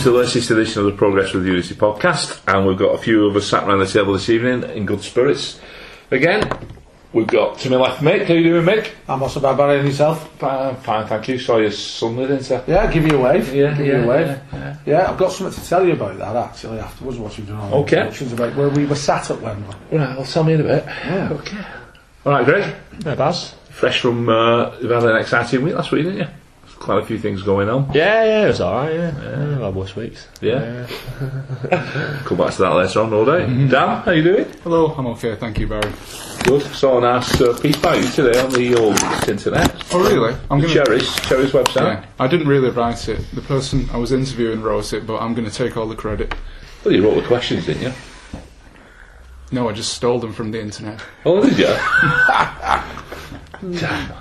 To the latest edition of the Progress with Unity podcast, and we've got a few of us sat around the table this evening in good spirits. Again, we've got to my left Mick. How you doing, Mick? I'm also Barry and yourself. Fine, fine, thank you. Saw your son there, didn't I? Yeah, give you a wave. Yeah, give yeah, you a wave. yeah, yeah. Yeah, I've got something to tell you about that actually afterwards. What you've done on Okay. about where we were sat at Wembley. Right, well, tell me in a bit. Yeah. Okay. All right, Greg. Yeah, Baz. Fresh from uh, you've had an exciting week last week, didn't you? There's quite a few things going on. Yeah, yeah, it was alright, yeah. yeah. I've had worse weeks. Yeah. Come back to that later on, no doubt. Dan, how you doing? Hello, I'm okay, thank you, Barry. Good. Saw a nice uh, piece by you today on the old internet. Oh, really? I'm The gonna. Cherries, Cherries website. Yeah, I didn't really write it. The person I was interviewing wrote it, but I'm going to take all the credit. Well, you wrote the questions, didn't you? No, I just stole them from the internet. Oh, did you? Damn.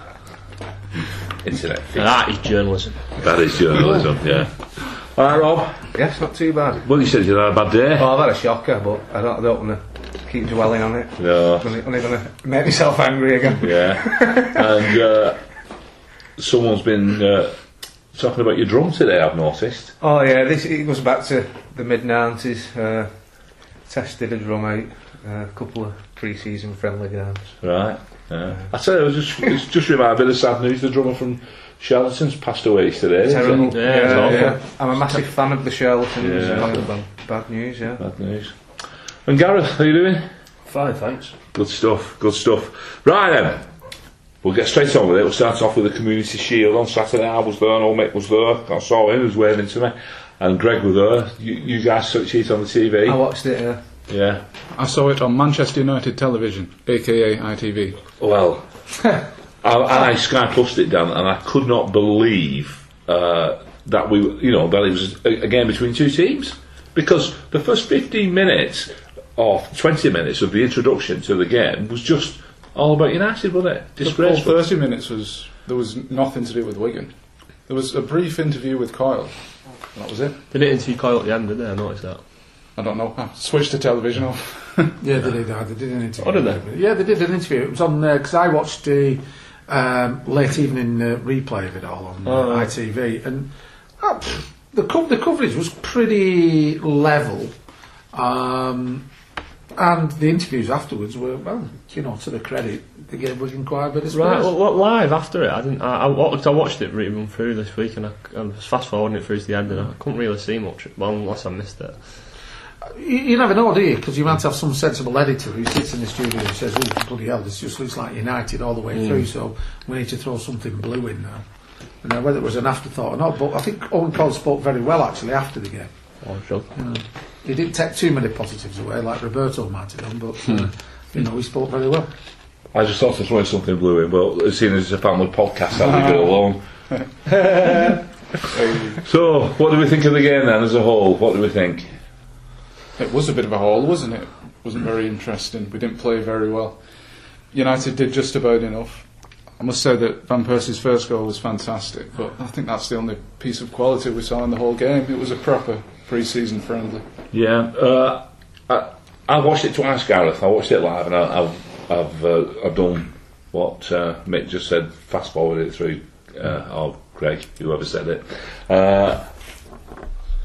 Internet. And that is journalism. That is journalism, yeah. All right, Rob. Yes, not too bad. Well, you said you had a bad day. Well, I've had a shocker, but I don't, I don't want to keep dwelling on it. No. I'm only, only going to make myself angry again. Yeah. and uh, someone's been uh, talking about your drum today, I've noticed. Oh yeah, this it goes back to the mid nineties. Uh, tested a drum out, uh, a couple of pre-season friendly games. Right. Yeah. I tell you, it was just, it's just reminded me of sad news. The drummer from Charlatans passed away yesterday. Terrible. he? Yeah, it's yeah. I'm a massive fan of the Charlatans. Yeah. Bad news, yeah. Bad news. And Gareth, how are you doing? Fine, thanks. Good stuff, good stuff. Right then, we'll get straight on with it. We'll start off with the Community Shield on Saturday. I was there, and old Mick was there. I saw him, he was waving to me. And Greg was there. You, you guys saw it on the TV. I watched it. Uh, Yeah. I saw it on Manchester United television, aka ITV. Well, I, and I Sky Plus it down, and I could not believe uh, that we, you know, that it was a, a game between two teams because the first 15 minutes or 20 minutes of the introduction to the game was just all about United, wasn't it? The whole 30 minutes was there was nothing to do with Wigan. There was a brief interview with Coyle. That was it. They didn't interview Coyle at the end, did they? I noticed that. I don't know. I switched the television off. Yeah, they did. uh, They did an interview. Oh, did they? Yeah, they did an interview. It was on because I watched the um, late evening uh, replay of it all on uh, Oh, right. ITV, and uh, the co- the coverage was pretty level. Um, and the interviews afterwards were, well, you know, to the credit, they gave Wigan quite a bit of space. Right, well, what, live after it, I didn't. I, I, watched, I watched it run through this week, and I, I was fast forwarding it through to the end, and I couldn't really see much, well, unless I missed it. You, you never know, do you? Because you might have some sensible editor who sits in the studio and says, "Oh bloody hell, this just looks like United all the way through." So we need to throw something blue in now. And now, whether it was an afterthought or not, but I think Owen Coyle spoke very well actually after the game. Oh, sure. He didn't take too many positives away, like Roberto might have done, but uh, you know he spoke very well. I just thought of throwing something blue in, but as soon as it's a family podcast, I'll leave it alone. so, what do we think of the game then as a whole? What do we think? It was a bit of a haul, wasn't it? wasn't very interesting. We didn't play very well. United did just about enough. I must say that Van Persie's first goal was fantastic, but I think that's the only piece of quality we saw in the whole game. It was a proper pre-season friendly. Yeah, uh, I, I watched it twice, Gareth. I watched it live, and I, I've I've, uh, I've done what uh, Mick just said. Fast forward it through, uh, or Greg, whoever said it. Uh,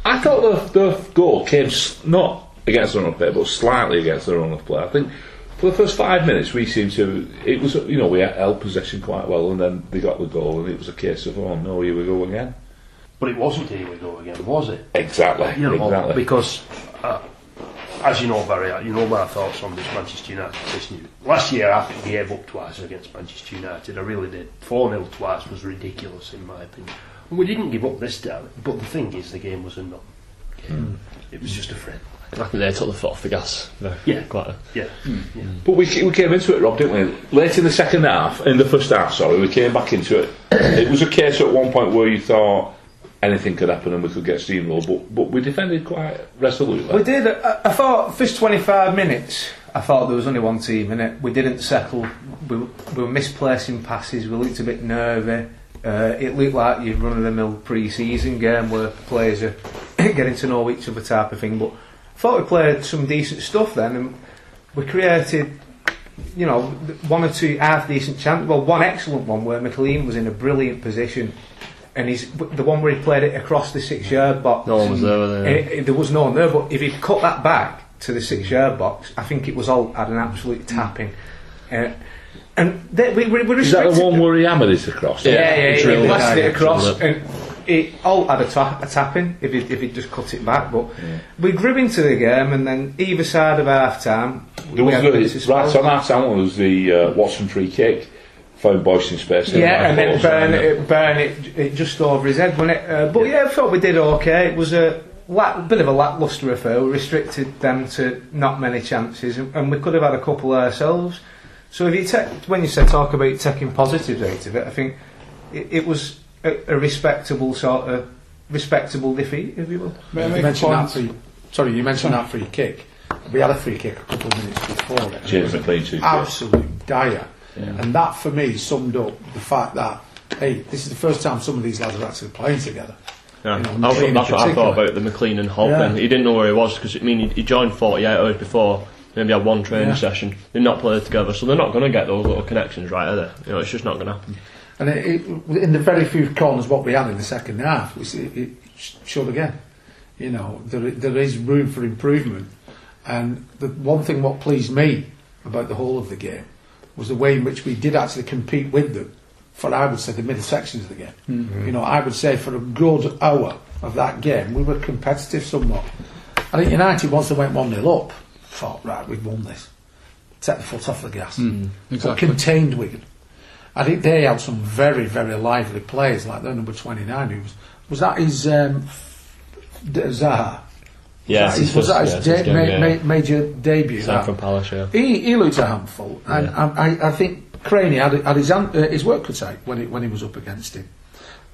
I thought the the goal came not against the run of play, but slightly against the run of play. I think for the first five minutes we seemed to. It was you know we held possession quite well, and then they got the goal, and it was a case of oh no, here we go again. But it wasn't here we go again, was it? Exactly, You know, exactly. because uh, as you know, very you know my thoughts on this Manchester United position. Last year, I think we gave up twice against Manchester United. I really did. 4 0 twice was ridiculous, in my opinion. And we didn't give up this time, but the thing is, the game was a non game. It was just a friend. I think they took the foot off the gas. Very, Yeah. Quite a, Yeah. yeah. But we, we came into it, Rob, didn't we? Late in the second half, in the first half, sorry, we came back into it. it was a case at one point where you thought anything could happen and we could get steamrolled, but, but we defended quite resolutely. We did. I, I thought first 25 minutes. I thought there was only one team in it. We didn't settle. We, we were misplacing passes. We looked a bit nervy. Uh, it looked like your run-of-the-mill pre-season game where players are getting to know each other type of thing. But I thought we played some decent stuff then, and we created, you know, one or two half decent chances. Well, one excellent one where McClean was in a brilliant position and he's the one where he played it across the six-yard box. No one was there, was there? And it- there was no one there, but if he'd cut that back to the six-yard box, I think it was all had an absolute tapping. Uh, and they, we, we were Is that the one where he hammered it across? yeah, yeah, Yeah, yeah, drilled he blasted it across, and it all had a, ta- a tapping if it if it just cut it back. But we grew into the game, and then either side of half time, There we was had the, right on that time was the uh, Watson free kick, found Boyce in space. Yeah, and then burn it, burn it, it just over his head, wasn't it? Uh, but yeah. I thought we did okay. It was a lack, bit of a lacklustre affair. We restricted them to not many chances, and, and we could have had a couple ourselves. So if you take, when you said talk about taking positives out of it, I think it, it was a, a respectable sort of respectable defeat, if you will. May You mentioned that free. Sorry, you mentioned that free kick. We had a free kick a couple of minutes before it. James McClean too. absolute dire. And that for me summed up the fact that hey, this is the first time some of these lads are actually playing together. Yeah. You know, I was- McClean that's what I thought about the McClean and Holt. Yeah. Then he didn't know where he was because I mean he, he joined 48 hours before. Maybe had one training Yeah. session. They've not played together, so they're not going to get those little connections right, are they? You know, it's just not going to happen. And it, it, in the very few corners what we had in the second half, we see it sh- showed again. You know, there, there is room for improvement. And the one thing what pleased me about the whole of the game was the way in which we did actually compete with them for, I would say, the middle sections of the game. Hmm. You know, I would say for a good hour of that game, we were competitive somewhat. I think United, once they went 1 0 up, thought, right, we've won this. Take the foot off the gas. Hmm, but exactly. contained Wigan. I think they had some very, very lively players, like their number 29, who was, was that his um, Zaha? Yeah, was that, was his that his, yeah, de- his ma- game, ma- yeah. major debut? From Palace, yeah. He, he looked a handful, and Yeah. I, I, I think Crainey had, had his, uh, his work cut out when, he, when he was up against him.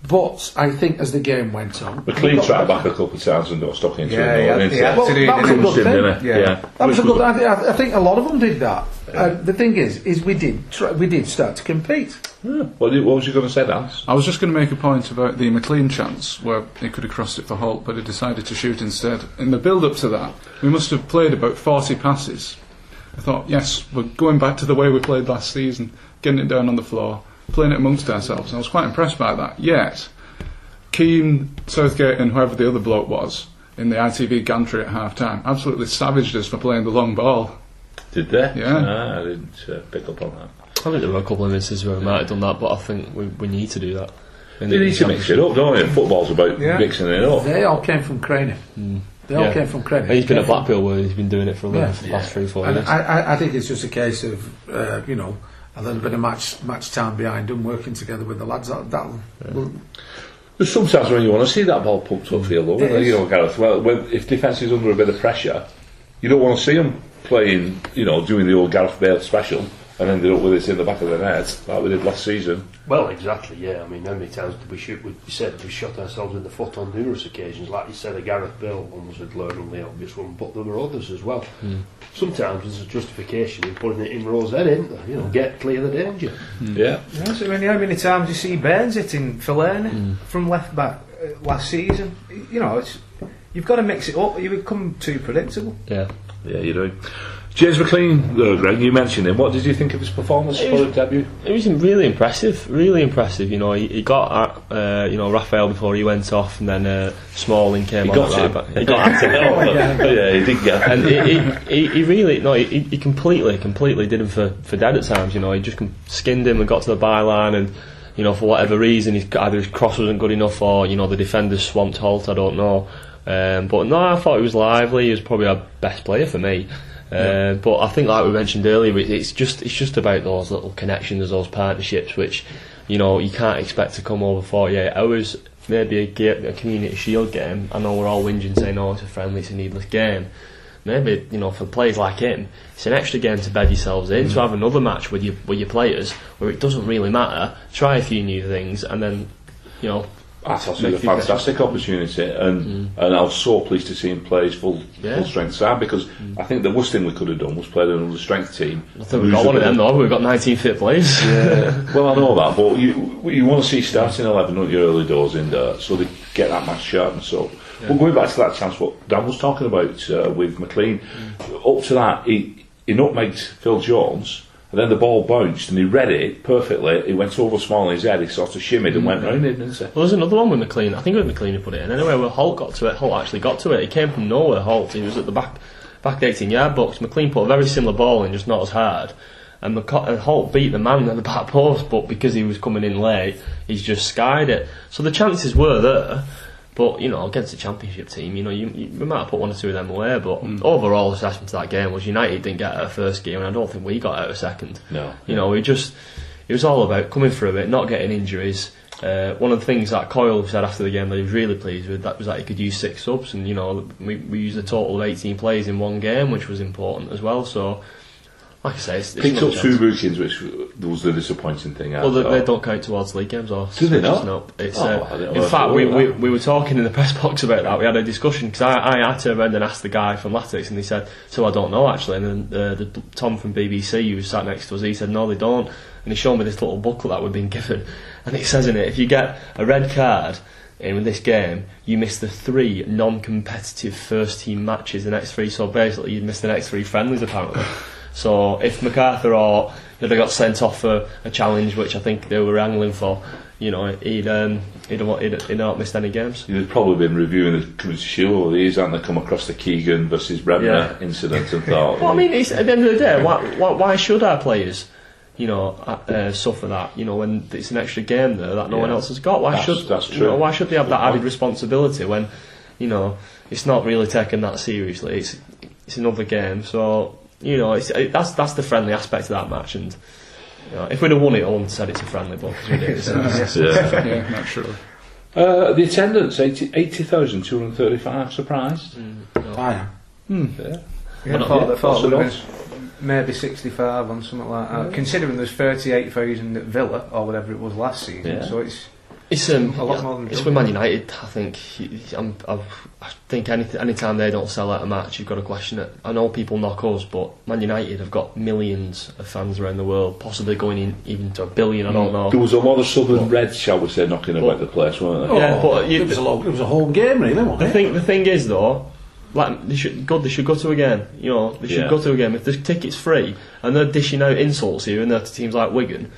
But I think as the game went on, McClean he tried back a couple of times and got stuck into Yeah, it. he had- didn't he had Well, to do it, that was a good thing. Yeah. Yeah. That was a good. I, thi- I think a lot of them did that. Uh, the thing is, is we did try, we did start to compete. Yeah. What, did- what was you going to say, Dan? I was just going to make a point about the McClean chance where he could have crossed it for Holt, but he decided to shoot instead. In the build up to that, we must have played about 40 passes. I thought, yes, we're going back to the way we played last season, getting it down on the floor, playing it amongst ourselves. And I was quite impressed by that. Yet, Keane, Southgate, and whoever the other bloke was in the ITV gantry at half time absolutely savaged us for playing the long ball. Did they? Yeah. Ah, I didn't uh, pick up on that. I think there were a couple of instances where we might have done that, but I think we, we need to do that. In They need to mix it up, don't they? Football's about Yeah. mixing it up. They all came from Crainey. They all Yeah. came from Crainey. He's been Came at from- Blackpool where he's been doing it for a Yeah. for the past three, four And years. I, I, I think it's just a case of uh, you know a little bit of match match time behind them, working together with the lads. That, that will There's sometimes when you want to see that ball pumped upfield, though, It you know, Gareth. Well, when, if defence is under a bit of pressure, you don't want to see them playing, you know, doing the old Gareth Bale special and ended up with it in the back of the net like we did last season. Well, exactly, yeah. I mean, how many times did we shoot? We said we shot ourselves in the foot on numerous occasions. Like you said, a Gareth Bale one was a glaringly obvious one, but there were others as well. Hmm. Sometimes there's a justification in putting it in Rose head, isn't there? You know, hmm. get clear the danger. Hmm. Yeah. Yeah, so when, how many times you see Burns hitting Fellaini from left back uh, last season? You know, it's you've got to mix it up. You become too predictable. yeah. Yeah, you do. James McClean, though, Greg, you mentioned him. What did you think of his performance It for was- his debut? It was really impressive, really impressive. You know, he, he got at, uh, you know Rafael before he went off, and then uh, Smalling came He on. got right back. He got at him. oh, yeah, he did get and he, he, he, really no, he, he completely, completely did him for, for dead at times. You know, he just skinned him and got to the byline, and you know for whatever reason, he's, either his cross wasn't good enough, or you know the defenders swamped Holt. I don't know. Um, but no, I thought he was lively. He was probably our best player for me. Uh, But I think, like we mentioned earlier, it's just it's just about those little connections, those partnerships, which you know you can't expect to come over 48 hours. Maybe a, ga- a community shield game. I know we're all whinging saying, "Oh, it's a friendly, it's a needless game." Maybe you know for players like him, it's an extra game to bed yourselves in. To have another match with your with your players where it doesn't really matter. Try a few new things, and then you know Ah, I thought it was a better. fantastic opportunity, and mm. and I was so pleased to see him play his full Yeah. full strength side because mm. I think the worst thing we could have done was play another strength team. I think we've got one of them though. We've got 19 fit players. Yeah, well, I know that, but you you want to see starting eleven, don't you, early doors in there, so they get that match sharp and so. Well, going back to that chance, what Dan was talking about uh, with McClean, mm. up to that, he he nutmegged Phil Jones, And then the ball bounced and he read it perfectly. He went over Smalley's head. He sort of shimmied and mm. went round him, didn't he? Well, there's another one with McClean. I think it was McClean who put it in. Anyway, where Holt got to it, Holt actually got to it. He came from nowhere. Holt. He was at the back, back 18 yard box. McClean put a very similar ball in, just not as hard. And, McC- and Holt beat the man at the back post, but because he was coming in late, he's just skied it. So the chances were there. But you know, against a championship team, you know, you, you we might have put one or two of them away. But overall, the assessment to that game was United didn't get out of first game, and I don't think we got out of second. No. You know, we just it was all about coming through it, not getting injuries. Uh, one of the things that Coyle said after the game that he was really pleased with that was that he could use six subs, and you know we, we used a total of 18 players in one game, which was important as well. So, like I say, it's, it's Picked up two bookings, which was the disappointing thing. Well, they, they don't count towards league games, or Do they not? no. It's, Oh, uh, in fact, we, were we, we were talking in the press box about that. We had a discussion because I, I had to around and ask the guy from Latics, and he said, "So I don't know actually." And then uh, the, Tom from BBC, who was sat next to us, he said, "No, they don't." And he showed me this little booklet that we'd been given, and it says in it, if you get a red card in this game, you miss the three non-competitive first-team matches the next three. So basically, you'd miss the next three friendlies apparently. So if McArthur or they got sent off for a challenge, which I think they were angling for, you know, he'd um, he'd, have- he'd, he'd not missed any games. He'd probably been reviewing the Shield all these, and they come across the Keegan versus Bremner Yeah. incident and thought, Well, I mean, it's, at the end of the day, why, why, why should our players, you know, uh, uh, suffer that? You know, when it's an extra game there that no one else has got. Why That's- should that's You know, why should they have that added responsibility when, you know, it's not really taken that seriously? It's it's another game, so you know, it's, it, that's that's the friendly aspect of that match. And you know, if we'd have won it, I wouldn't have said it's a friendly, but 'cause we did. so yeah. yeah, naturally. Uh, the attendance, 80 80,235, surprised? I am. Yeah. Yeah, I not thought, yet, thought there was maybe 65 on something like that. Considering there's 38,000 at Villa or whatever it was last season, Yeah. so it's It's um, A lot more than it's Dublin. with Man United. I think I'm, I've, I think any any time they don't sell out a match, you've got to question it. I know people knock us, but Man United have got millions of fans around the world, possibly going in even to a billion. I don't know. There was a lot of Southern Reds, shall we say, knocking about the place, weren't there? Yeah, but you- it was a lo- it was a home game, really, wasn't The it? thing the thing is though, like they should go they should go to a game. You know, they should Yeah. go to a game if the ticket's free and they're dishing out insults here and they're to teams like Wigan.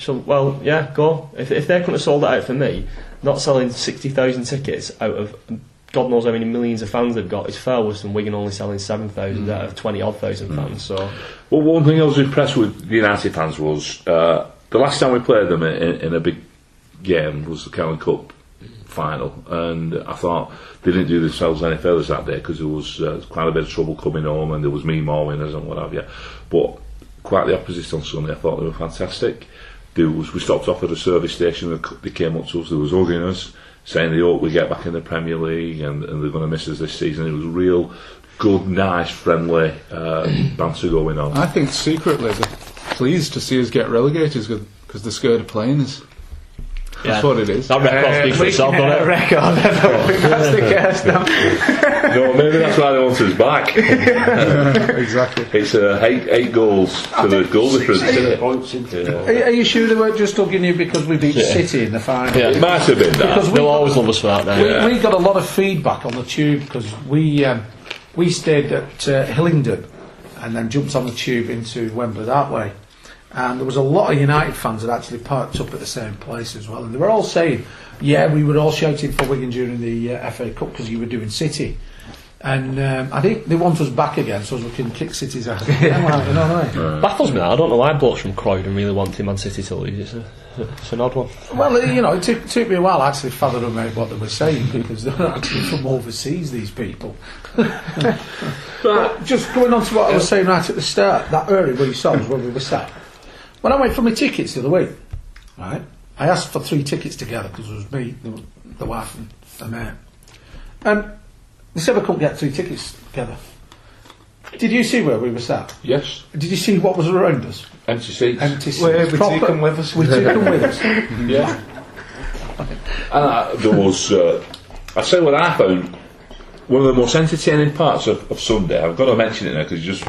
So well, yeah, go. If if they couldn't have sold it out for me, not selling sixty thousand tickets out of God knows how many millions of fans they've got is far worse than Wigan only selling seven thousand out of twenty odd thousand fans. So Well, one thing I was impressed with the United fans was uh, the last time we played them in, in a big game was the Carling Cup final, and I thought they didn't do themselves any favours that day because there was uh, quite a bit of trouble coming home, and there was me more winners and what have you. But quite the opposite on Sunday. I thought they were fantastic. There was we stopped off at a service station. They came up to us. There was hugging us, saying they hope we get back in the Premier League, and, and they're going to miss us this season. It was real. Good, nice, friendly uh, banter going on. I think secretly they're pleased to see us get relegated because they're scared of playing us. That's what it is. that record speaks for itself, doesn't a it? record. I that's the case now. no, maybe that's why they want us back. exactly. It's uh, eight eight goals to the goal difference. isn't it? points into Yeah. Are, are you sure they weren't just hugging you because we beat Yeah. City in the final? Yeah. It might have been that. Because we They'll got, always love us for that. Then. we, we got a lot of feedback on the tube because we um, we stayed at uh, Hillingdon and then jumped on the tube into Wembley that way. And there was a lot of United fans that actually parked up at the same place as well. And they were all saying, yeah, we were all shouting for Wigan during the uh, FA Cup because you were doing City. And um, I think they want us back again so we can kick City's ass. Yeah, well, you know what Baffles me that. I don't know why blokes from Croydon really want Team Man City to lose. It's, a, it's an odd one. Well, you know, it took, took me a while actually to actually fathom out what they were saying because they're actually from overseas, these people. but just going on to what I was saying right at the start, that early where you saw us where we were sat. When I went for my tickets the other week, right, I asked for three tickets together because it was me, the, the wife, and the man. And they said I couldn't get three tickets together. Did you see where we were sat? Yes, Did you see what was around us? empty seats. Empty seats. Where we Proper- took them with us. We took them with us. Yeah. And I, there was, uh, I say what I found, one of the most entertaining parts of, of Sunday, I've got to mention it now because it just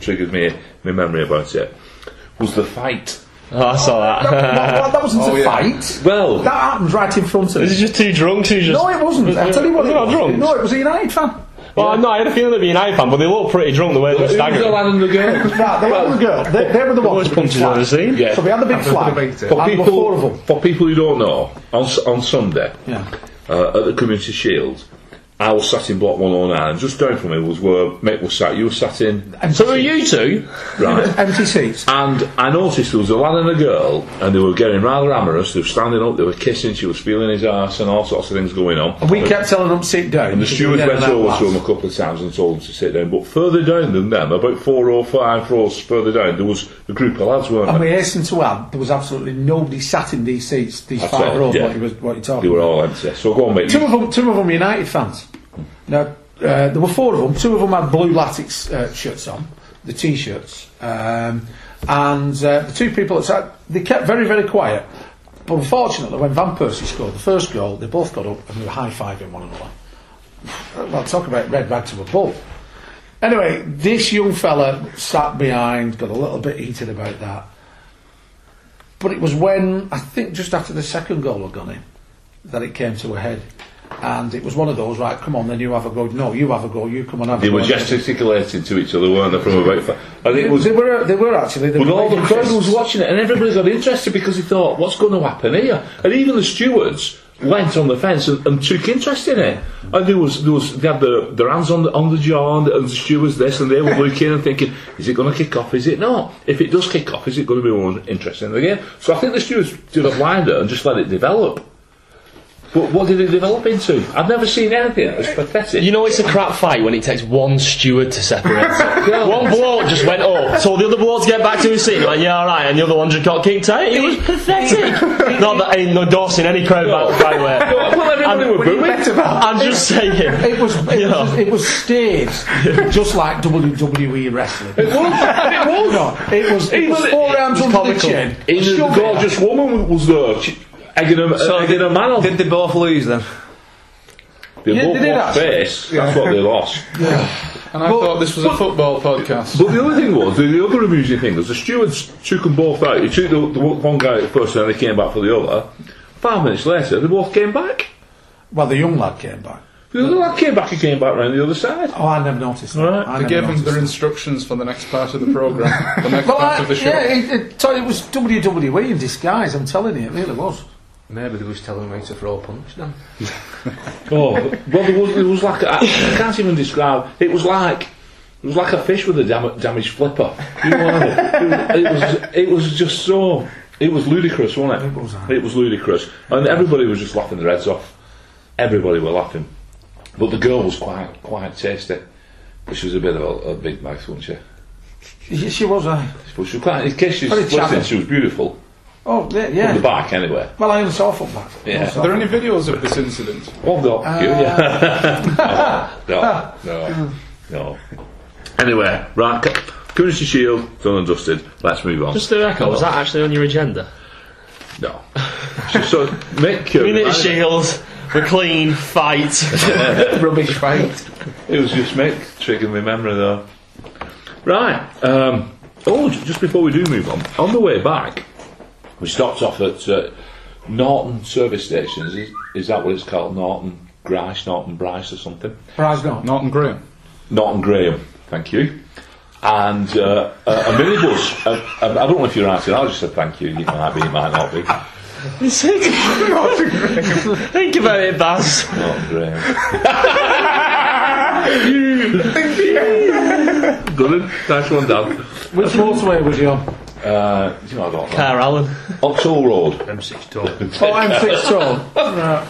triggered me, my memory about it, was the fight. Oh, I saw that, that. that, that wasn't Oh, a yeah. fight. Well, That happened right in front of Is us. it just two drunks who just. No, it wasn't. Was I'll tell you what was it not was. drunks? No, it was a United fan. Well, no, I had a feeling they'd be an United fan, but they looked pretty drunk the way they were Who's the staggering. lad and the girl? Right, they were the girl. They, they were the ones. Worst with the big punches I've ever seen. Yeah. So we had the big flag. debate it. For and there were people, four of them. for people who don't know, on, on Sunday Yeah. uh, at the Community Shield, I was sat in block 109, and just down from me was where Mick was sat. You were sat in, So were you two? right? Empty seats. And I noticed there was a lad and a girl, and they were getting rather amorous. They were standing up, they were kissing, she was feeling his ass, and all sorts of things going on. And we kept telling them to sit down. And the steward we went over to them a couple of times and told them to sit down. But further down than them, about four or five rows further down, there was a group of lads, weren't And there? we hasten to add, there was absolutely nobody sat in these seats, these five rows, yeah. what, you was, what you're talking They were about. all empty. So go on, mate. Two of them, two of them were United fans. Now, uh, there were four of them. Two of them had blue Latics uh, shirts on, the t-shirts, um, and uh, the two people that sat, they kept very, very quiet. But unfortunately, when Van Persie scored the first goal, they both got up and they were high-fiving one another. Well, talk about red rag to a bull. Anyway, this young fella sat behind, got a little bit heated about that. But it was when, I think just after the second goal had gone in, that it came to a head. And it was one of those, right, come on, then you have a go. No, you have a go, you come on, have They a were gesticulating to each other, weren't they, from about five? And it was. They were, they were actually. They But were all the crowd was watching it, and everybody got interested because he thought, "What's going to happen here?" And even the stewards went on the fence and, and took interest in it. And there was, there was, they had their, their hands on the on the jaw, and, and the stewards this, and they were looking and thinking, "Is it going to kick off? Is it not? If it does kick off, is it going to be more interesting in the game?" So I think the stewards did a blinder and just let it develop. But what did it develop into? I've never seen anything that was pathetic. You know it's a crap fight when it takes one steward to separate. one bloke just went up, told the other bloke to get back to his seat, like, yeah, alright, and the other one just got kicked out. It was pathetic. Not that ain't endorsing any crowd back, by the way. well, everybody And- were booing. I'm just saying. It was, it, You know. was, it was staged, just like WWE wrestling. It was. It was. No, it was, it was Even- four arms it was under the comical. chin. Even the shoved it. gorgeous woman was there, she- egging a, egging a man on. Did they both lose then? They Yeah, both they did lost actually. face. That's what they lost. And I thought this was a football podcast. But the other thing was, the, the other amusing thing was the stewards took them both out. He took the, the one guy out first, and then they came back for the other. Five minutes later, they both came back. Well, the young lad came back. The other lad came back, he came back round the other side. Oh, I never noticed that. Right. I They never gave them noticed their that. instructions for the next part of the programme, the next Well, part I, of the show. yeah, it, it, so it was WWE in disguise. I'm telling you, it really was. Maybe they was telling me to throw a punch then. Oh, well, there was, there was like, I can't even describe, it was like, it was like a fish with a dam- damaged flipper. You know what I mean? It was, it was just so, it was ludicrous, wasn't it? It was, aye. It was ludicrous. And everybody was just laughing their heads off. Everybody were laughing. But the girl was quite, quite tasty. But she was a bit of a, a big mouth, wasn't she? She, she was, uh, But she was quite, in case she's Very listening, she was beautiful. Oh, yeah. From yeah. the back, anyway. Well, I only saw from back. Yeah. Saw Are there any videos of this incident? Oh, no, yeah. no, no, no. Anyway, right, c- Community Shield, done and dusted. Let's move on. Just the record, was that actually on your agenda? No. so, Mick Curry, Minute shield, we're clean, fight. Rubbish fight. It was just Mick triggering my memory though. Right. Um, oh, just before we do move on, on the way back, we stopped off at uh, Norton service stations. Is, is that what it's called? Norton Grice, Norton Bryce, or something? Prize not. Norton Graham. Norton Graham. Thank you. And uh, a, a minibus. Uh, um, I don't know if you're right. I just said thank you. It might be, it might not be. Think about it, Baz. Norton Graham. Thank you Good. Nice one, Dan. Which motorway was you on? Uh, you know, I don't. Car Allen. Oxall Road. M6 toll. Oh, M6 toll. right.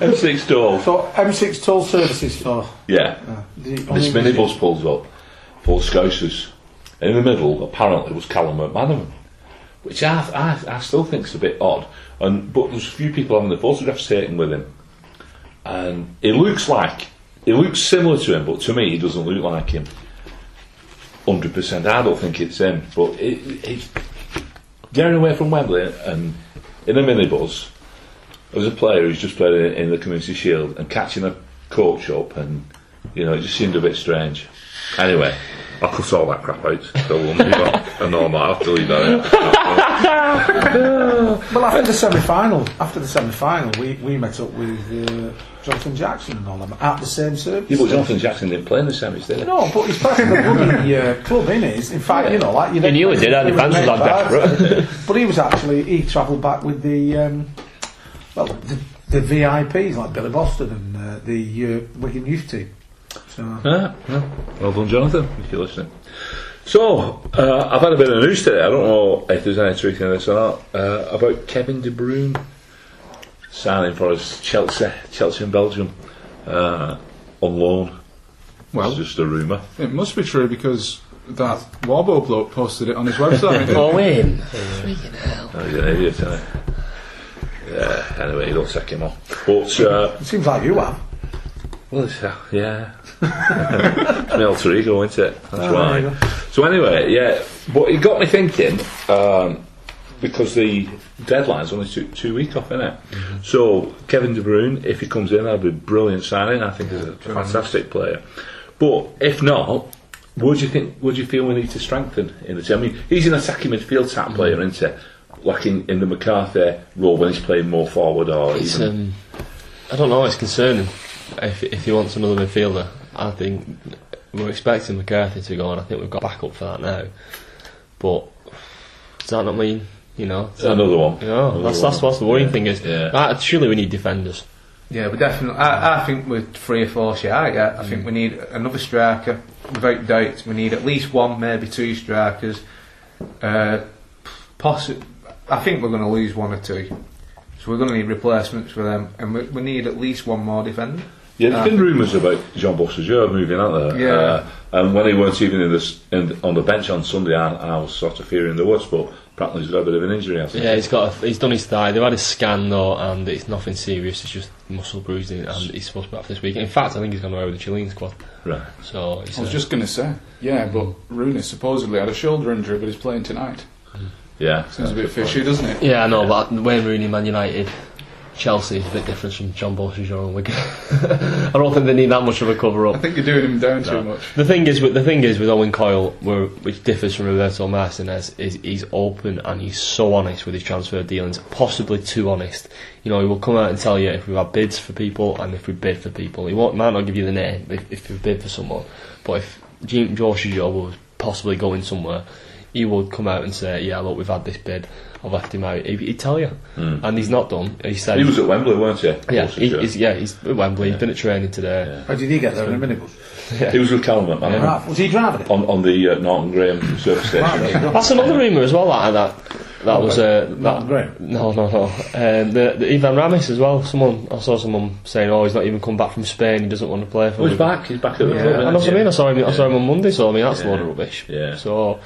M6 door. So M6 toll services for Yeah. the This only- minibus pulls up, full of scousers. In the middle, apparently, was Callum McManaman, which I, I, I still think is a bit odd. And but there's a few people having the photographs taken with him, and it looks like it looks similar to him, but to me, he doesn't look like him. Hundred percent, I don't think it's him. But it, it's getting away from Wembley and in a minibus. As a player who's just played in, in the Community Shield and catching a coach up, and you know, it just seemed a bit strange. Anyway, I'll cut all that crap out. Still won't be, but I know I might have to leave that. Well, after the semi-final, after the semi-final, we, we met up with uh, Jonathan Jackson and all of them at the same service. Yeah, but Jonathan Jackson didn't play in the semis, did he? No, but he's part of the bloody uh, club, in is. In fact, you know, like you He nearly did, and the fans was like desperate. But he was actually he travelled back with the um, well the, the VIPs like Billy Boston and uh, the uh, Wigan youth team. So Ah, yeah. Well done, Jonathan, if you're listening. So, uh, I've had a bit of news today. I don't know if there's any truth in this or not. Uh, about Kevin De Bruyne signing for us Chelsea, Chelsea in Belgium, uh, on loan. Well, it's just a rumour. it must be true because that Warbo bloke posted it on his website. Oh, in. Freaking Oh, he's an idiot, isn't he? Yeah, anyway, you don't take him on. But, uh, it seems like you have. Well, it's, uh, yeah. it's my alter ego, isn't it? That's Oh, there right. So, anyway, yeah, but it got me thinking, um, because the deadline's only two, two weeks off, isn't it? So, Kevin De Bruyne, if he comes in, that'd be a brilliant signing. I think he's a fantastic player. But if not, would you think? Do you feel we need to strengthen in the team? I mean, he's an attacking midfield type player, isn't he? Like in, in the McCarthy role when he's playing more forward, or even um, I don't know. It's concerning if if he wants another midfielder. I think we're expecting McCarthy to go on. I think we've got backup for that now. But does that not mean you know? does that- another one. No, Another that's one. that's what's the worrying thing is. Yeah. uh, surely we need defenders. Yeah, we definitely. I, I think we're three or four shy. Yeah, I think we need another striker. Without doubt, we need at least one, maybe two strikers. Uh, possi- I think we're going to lose one or two, so we're going to need replacements for them, and we, we need at least one more defender. Yeah, there's Uh, been rumours about Jean Beausejour moving out there. Yeah. Uh, and when he weren't even in this, in, on the bench on Sunday, I, I was sort of fearing the worst, but apparently he's got a bit of an injury, hasn't Yeah, he's got a, he's done his thigh. They've had a scan though, and it's nothing serious. It's just muscle bruising, and he's supposed to be off this week. In fact, I think he's gone away with the Chilean squad. he? Right. So it's, I was uh, just going to say, yeah, but Rooney supposedly had a shoulder injury, but he's playing tonight. Yeah. Seems a bit fishy, doesn't it? Yeah, I know, but Wayne Rooney, Man United, Chelsea is a bit different from John Bolshaw and Wigan. I don't think they need that much of a cover up. I think you're doing him down too much. The thing is, with the thing is with Owen Coyle, where, which differs from Roberto Martinez, is he's open and he's so honest with his transfer dealings, possibly too honest. You know, he will come out and tell you if we've had bids for people and if we bid for people. He won't, might not give you the name if, if we bid for someone, but if Jim Josh was possibly going somewhere, he would come out and say, "Yeah, look, we've had this bid. I've left him out." He- He'd tell you, and he's not done. He said, He was at Wembley, weren't he? "Yeah, he, Beausejour? he's, yeah, he's at Wembley. He's been at training today." How did he get there in a minibus? He was with Callum McManaman Right, was he driving it? on, on the uh, Norton Graham service station. Right, there you go. That's another rumour as well. That that that was uh, Not that, great. No, no, no. Um, the, the Ivan Ramis as well. Someone I saw someone saying, "Oh, he's not even come back from Spain. He doesn't want to play for." Oh, he's back. He's back at the Yeah, club. and isn't that's what I mean. I saw him. I saw him on Monday. So I mean, that's a Yeah. load of rubbish. Yeah. So,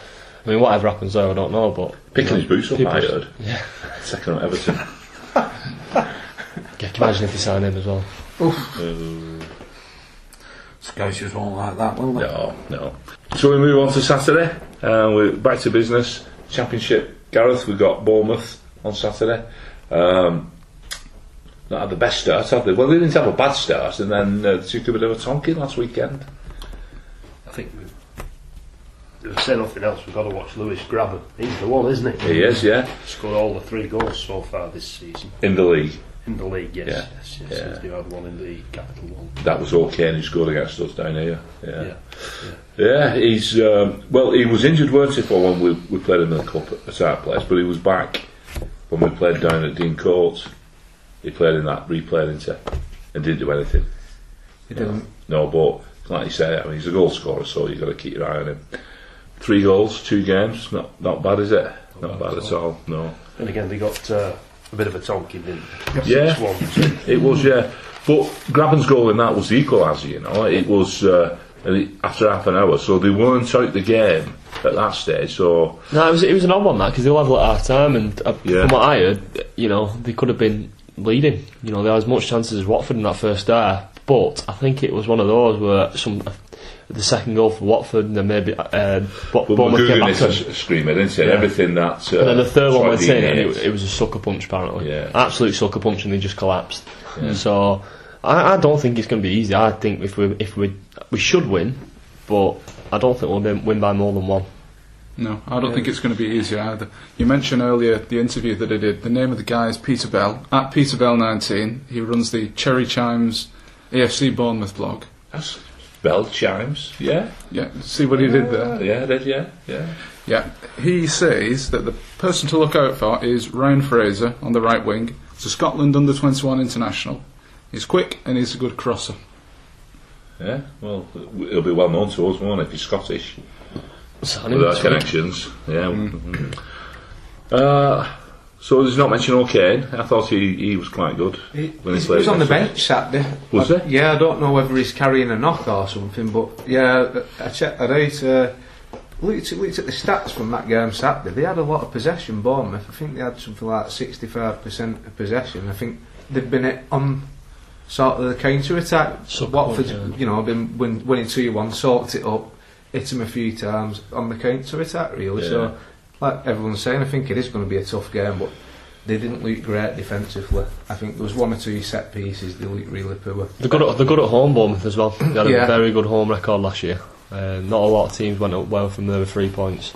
I mean, whatever happens there, I don't know. But Picking his boots up, People- I heard. Yeah. Second at Everton. yeah, can you imagine if they sign him as well? Scousers won't like that, will they? No, no. So we move on to Saturday. Uh, we're back to business. Championship. Gareth, we've got Bournemouth on Saturday. Um, not had the best start, have they? Well, they didn't have a bad start, and then uh, took a bit of a tonking last weekend. I think we've. If we say nothing else, we've got to watch Lewis Grabban. He's the one, isn't he? He is, yeah, Scored all the three goals so far this season. in the league. In the league, yes. Yeah, yes, yes, yeah. yes, They had one in the capital one. That was okay, and he scored against us down here. Yeah, Yeah. yeah. he's um, well. He was injured, weren't he, for when we, we played him in the cup at our place, but he was back when we played down at Dean Court. He played in that replay, didn't? And didn't do anything. He didn't. No, but like you say, I mean, he's a goal scorer, so you've got to keep your eye on him. Three goals, two games, not not bad, is it? Not, bad, at all. No. And again, they got uh, a bit of a tonking, didn't they? Yeah. It was, yeah. But Grabban's goal in that was the equaliser, you know. It was uh, after half an hour, so they weren't out the game at that stage. So No, it was it was an odd one that because they level at half time, and uh, Yeah. from what I heard, you know, they could have been leading. You know, they had as much chances as Watford in that first half, but I think it was one of those where some the second goal for Watford, and then maybe uh, Bo- but Bournemouth came McGugan back. is on- a s- screamer, didn't it? Yeah. Everything that. Uh, and then the third one went in, and it, it was a sucker punch apparently. Yeah. absolute sucker punch, and they just collapsed. So I, I don't think it's going to be easy. I think if we if we we should win, but I don't think we'll win win by more than one. No, I don't think it's going to be easy either. You mentioned earlier the interview that I did. The name of the guy is Peter Bell at Peter Bell 19. He runs the Cherry Chimes AFC Bournemouth blog. That's bell chimes. Yeah. Yeah, see what he did there. Yeah, did yeah, yeah. Yeah, he says that the person to look out for is Ryan Fraser on the right wing. He's a Scotland under 21 international. He's quick and he's a good crosser. Yeah, well, he'll be well known to us, won't it, if he's Scottish, So, with our connections. Yeah. mhm. Uh, so there's not mention O'Kane. I thought he, he was quite good He, when he he was on the against us. bench Saturday. Was I- he? Yeah, I don't know whether he's carrying a knock or something, but yeah, I checked that out. Uh, looked, at- looked at the stats from that game Saturday. They had a lot of possession, Bournemouth. I think they had something like 65% of possession. I think they've been it on sort of the counter attack. So Watford, good, yeah. you know, been win, winning 2 1, sorted it up, hit them a few times on the counter attack, really. Yeah. So, like everyone's saying, I think it is going to be a tough game, but they didn't look great defensively. I think there was one or two set pieces they looked really poor. They're good, at, they're good at home, Bournemouth as well. They had a Yeah. very good home record last year. Um, not a lot of teams went up well from there with three points.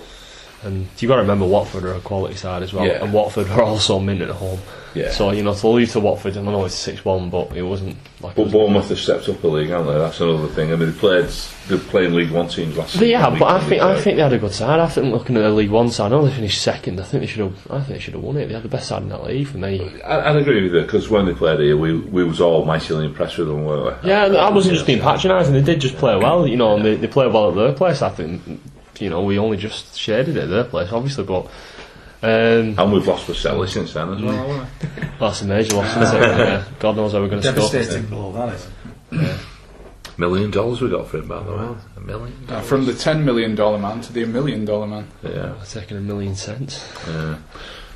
And you've got to remember Watford are a quality side as well. Yeah. And Watford are also mint at home. Yeah. So, you know, to lose to Watford, I know it's 6 1, but it wasn't like. But was- Bournemouth have stepped up a league, haven't they? That's another thing. I mean, they played, they're playing League One teams last But season. yeah, but I think they I think they had a good side. I think looking at the League One side, I know they finished second. I think they should have. I think they should have won it. They had the best side in that league for me. I, I'd agree with you because when they played here, we we was all mightily impressed with them, weren't we? Yeah, I wasn't just being patronising. They did just play well, you know, and they, they played well at their place. I think, you know, we only just shared it at their place, obviously, but um, And we've lost Boselli since then as well, haven't we? that's a major loss. isn't it? Yeah, God knows how we're going to score. Devastating blow, that is. Million dollars we got for him, by the way. A million. Uh, from the $10 million man to the $1 million man. Yeah. Taking a million cents. yeah.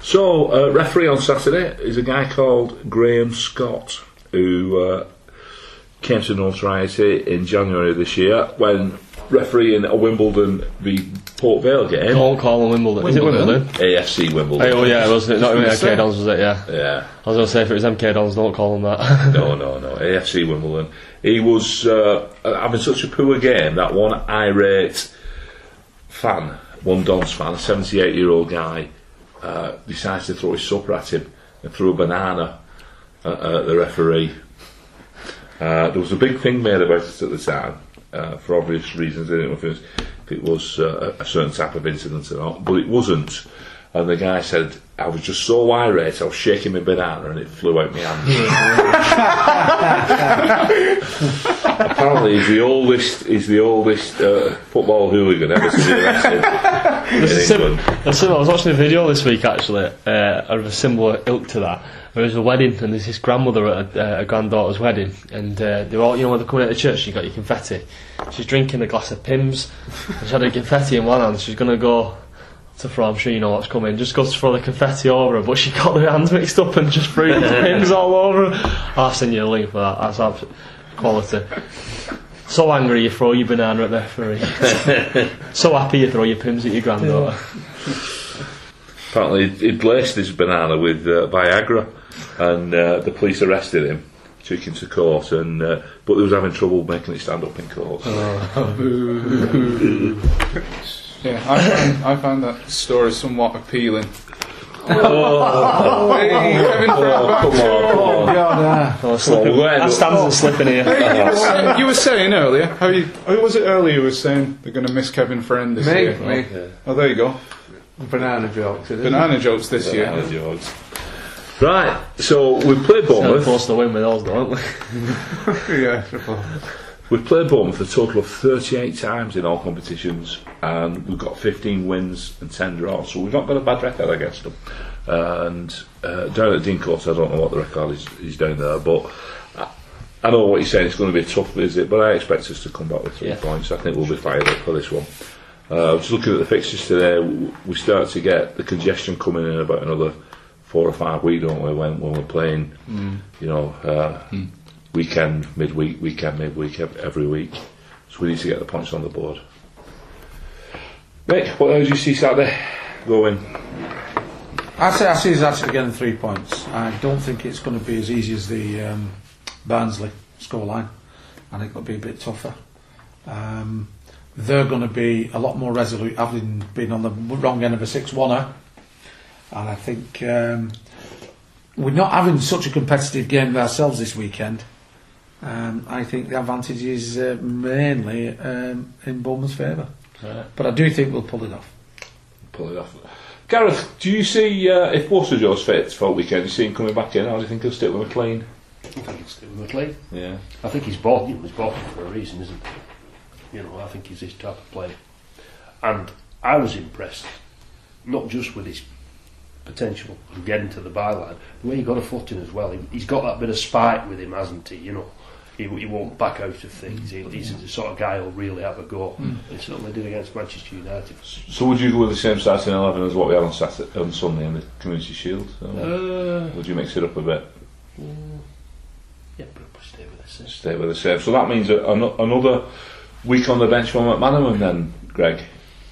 So, uh, referee on Saturday is a guy called Graham Scott, who uh, came to notoriety in January of this year when refereeing a Wimbledon v Port Vale game. Don't call them Wimbledon. Is it Wimbledon? Wimbledon? AFC Wimbledon. Oh yeah, wasn't it? Not even. MK Dons, was it? Yeah. Yeah. I was going to say if it was MK Dons, don't call them that. No, no, no. AFC Wimbledon. He was uh, having such a poor game that one irate fan, one Don's fan, a 78 year old guy, uh, decides to throw his supper at him and threw a banana at, at the referee. Uh, there was a big thing made about it at the time, uh, for obvious reasons. I don't know if it was, uh, a a certain type of incident or not, but it wasn't. And the guy said, I was just so irate, I was shaking my banana and it flew out my hand. Apparently, he's the oldest, he's the oldest uh, football hooligan ever to be arrested in England. Sim- I was watching a video this week actually uh, of a similar ilk to that. There was a wedding and there's his grandmother at a, uh, a granddaughter's wedding and uh, they're all, you know, when they're coming out of church, you got your confetti. She's drinking a glass of Pimm's. and She had her confetti in one hand. She's going to go to throw. I'm sure you know what's coming. Just goes to throw the confetti over her, but she got her hands mixed up and just threw the Pimm's all over her. I'll send you a link for that. That's absolute quality. So angry you throw your banana at the referee. so happy you throw your Pimm's at your granddaughter. Apparently, he'd laced his banana with uh, Viagra, and uh, the police arrested him, took him to court, and uh, but they was having trouble making it stand up in court. Yeah, I found, I found that story somewhat appealing. Oh. Hey, Kevin Oh, come on, come on. God, Oh, slipping. we're- That stands and slipping here. you, were saying, you were saying earlier, how you, who was it earlier you were saying they're going to miss Kevin Friend this Me, year? me. Oh, there you go. Banana jokes. isn't it? Banana jokes this year. Banana jokes. Right, so we played We're Bournemouth. supposed to win with those, though, aren't we? yeah, triple. We've played Bournemouth a total of 38 times in all competitions, and we've got 15 wins and 10 draws, so we've not got a bad record against them. And uh, down at Dean Court, I don't know what the record is, is down there, but I, know what you're saying, it's going to be a tough visit, but I expect us to come back with three Yeah. points. I think we'll be fired up for this one. Uh, just looking at the fixtures today, we start to get the congestion coming in about another four or five weeks, don't we, when, when we're playing, you know, uh, weekend, midweek, weekend, midweek, ev- every week. So we need to get the points on the board. Mick, what else do you see Saturday going? I say I see actually getting three points. I don't think it's going to be as easy as the um, Barnsley scoreline. I think it'll be a bit tougher. Um, they're going to be a lot more resolute, having been on the wrong end of a six-oneer. And I think um, we're not having such a competitive game ourselves this weekend. Um, I think the advantage is uh, mainly um, in Bournemouth's favour. Right. But I do think we'll pull it off. Pull it off. Gareth, do you see uh, if Waterjaw's fit for the weekend? Do you see him coming back in, or do you think he'll stick with McClean? I think it's still McClean. Yeah. I think he's bought him. He's bought him for a reason, isn't he? You know, I think he's this type of player. And I was impressed, not just with his potential of getting to the byline, the way he got a foot in as well. He, he's got that bit of spite with him, hasn't he? You know, he, he won't back out of things. He, he's the sort of guy who'll really have a go. It's He certainly did against Manchester United. So would you go with the same starting eleven as what we had on Saturday, on Sunday in the Community Shield? Or Uh, would you mix it up a bit? yeah, but stay with the same. Stay with the same. So that means a, an, another week on the bench for McManaman then, Greg.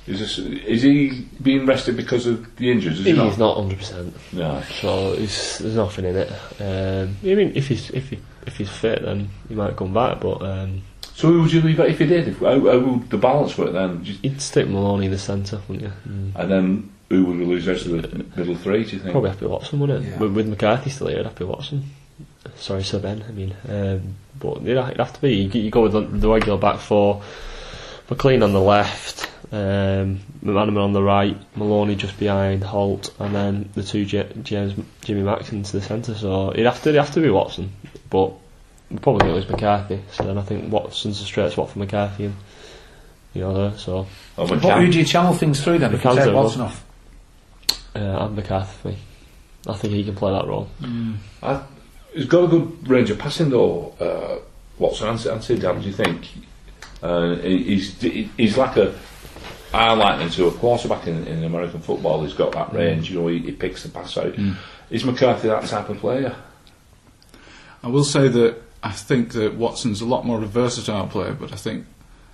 Is this, is he being rested because of the injuries? Is he He's not? not hundred percent, No. so it's, there's nothing in it. Um, I mean, if he's if he if he's fit, then he might come back. But um, So who would you leave it if he did? If, how, how would the balance work then? Just- you'd stick Maloney in the centre, wouldn't you? Mm. and then who would we lose the rest of the middle three? Do you think? Probably happy Watson, wouldn't it? Yeah. With, with McCarthy still here, happy Watson. Sorry, Sir Ben. I mean, um, but it'd, it'd have to be. You, you go with the, the regular back four. McClean on the left, um, McManaman on the right, Maloney just behind Holt, and then the two J- James Jimmy Maxon to the centre. So it'd have to it'd have to be Watson, but we're probably going to lose McCarthy. So then I think Watson's a straight swap for McCarthy, and you know, there, so Oh, But who do you channel things through then? If you take Watson off. uh, and McCarthy. I think he can play that role. I, he's got a good range of passing though. Uh, Watson and, and Sid Dan, do you think? Uh, he's he's like a I liken him to a quarterback in, in American football. He's got that range. You know, he, he picks the pass out. Is McCarthy that type of player? I will say that I think that Watson's a lot more of a versatile player, but I think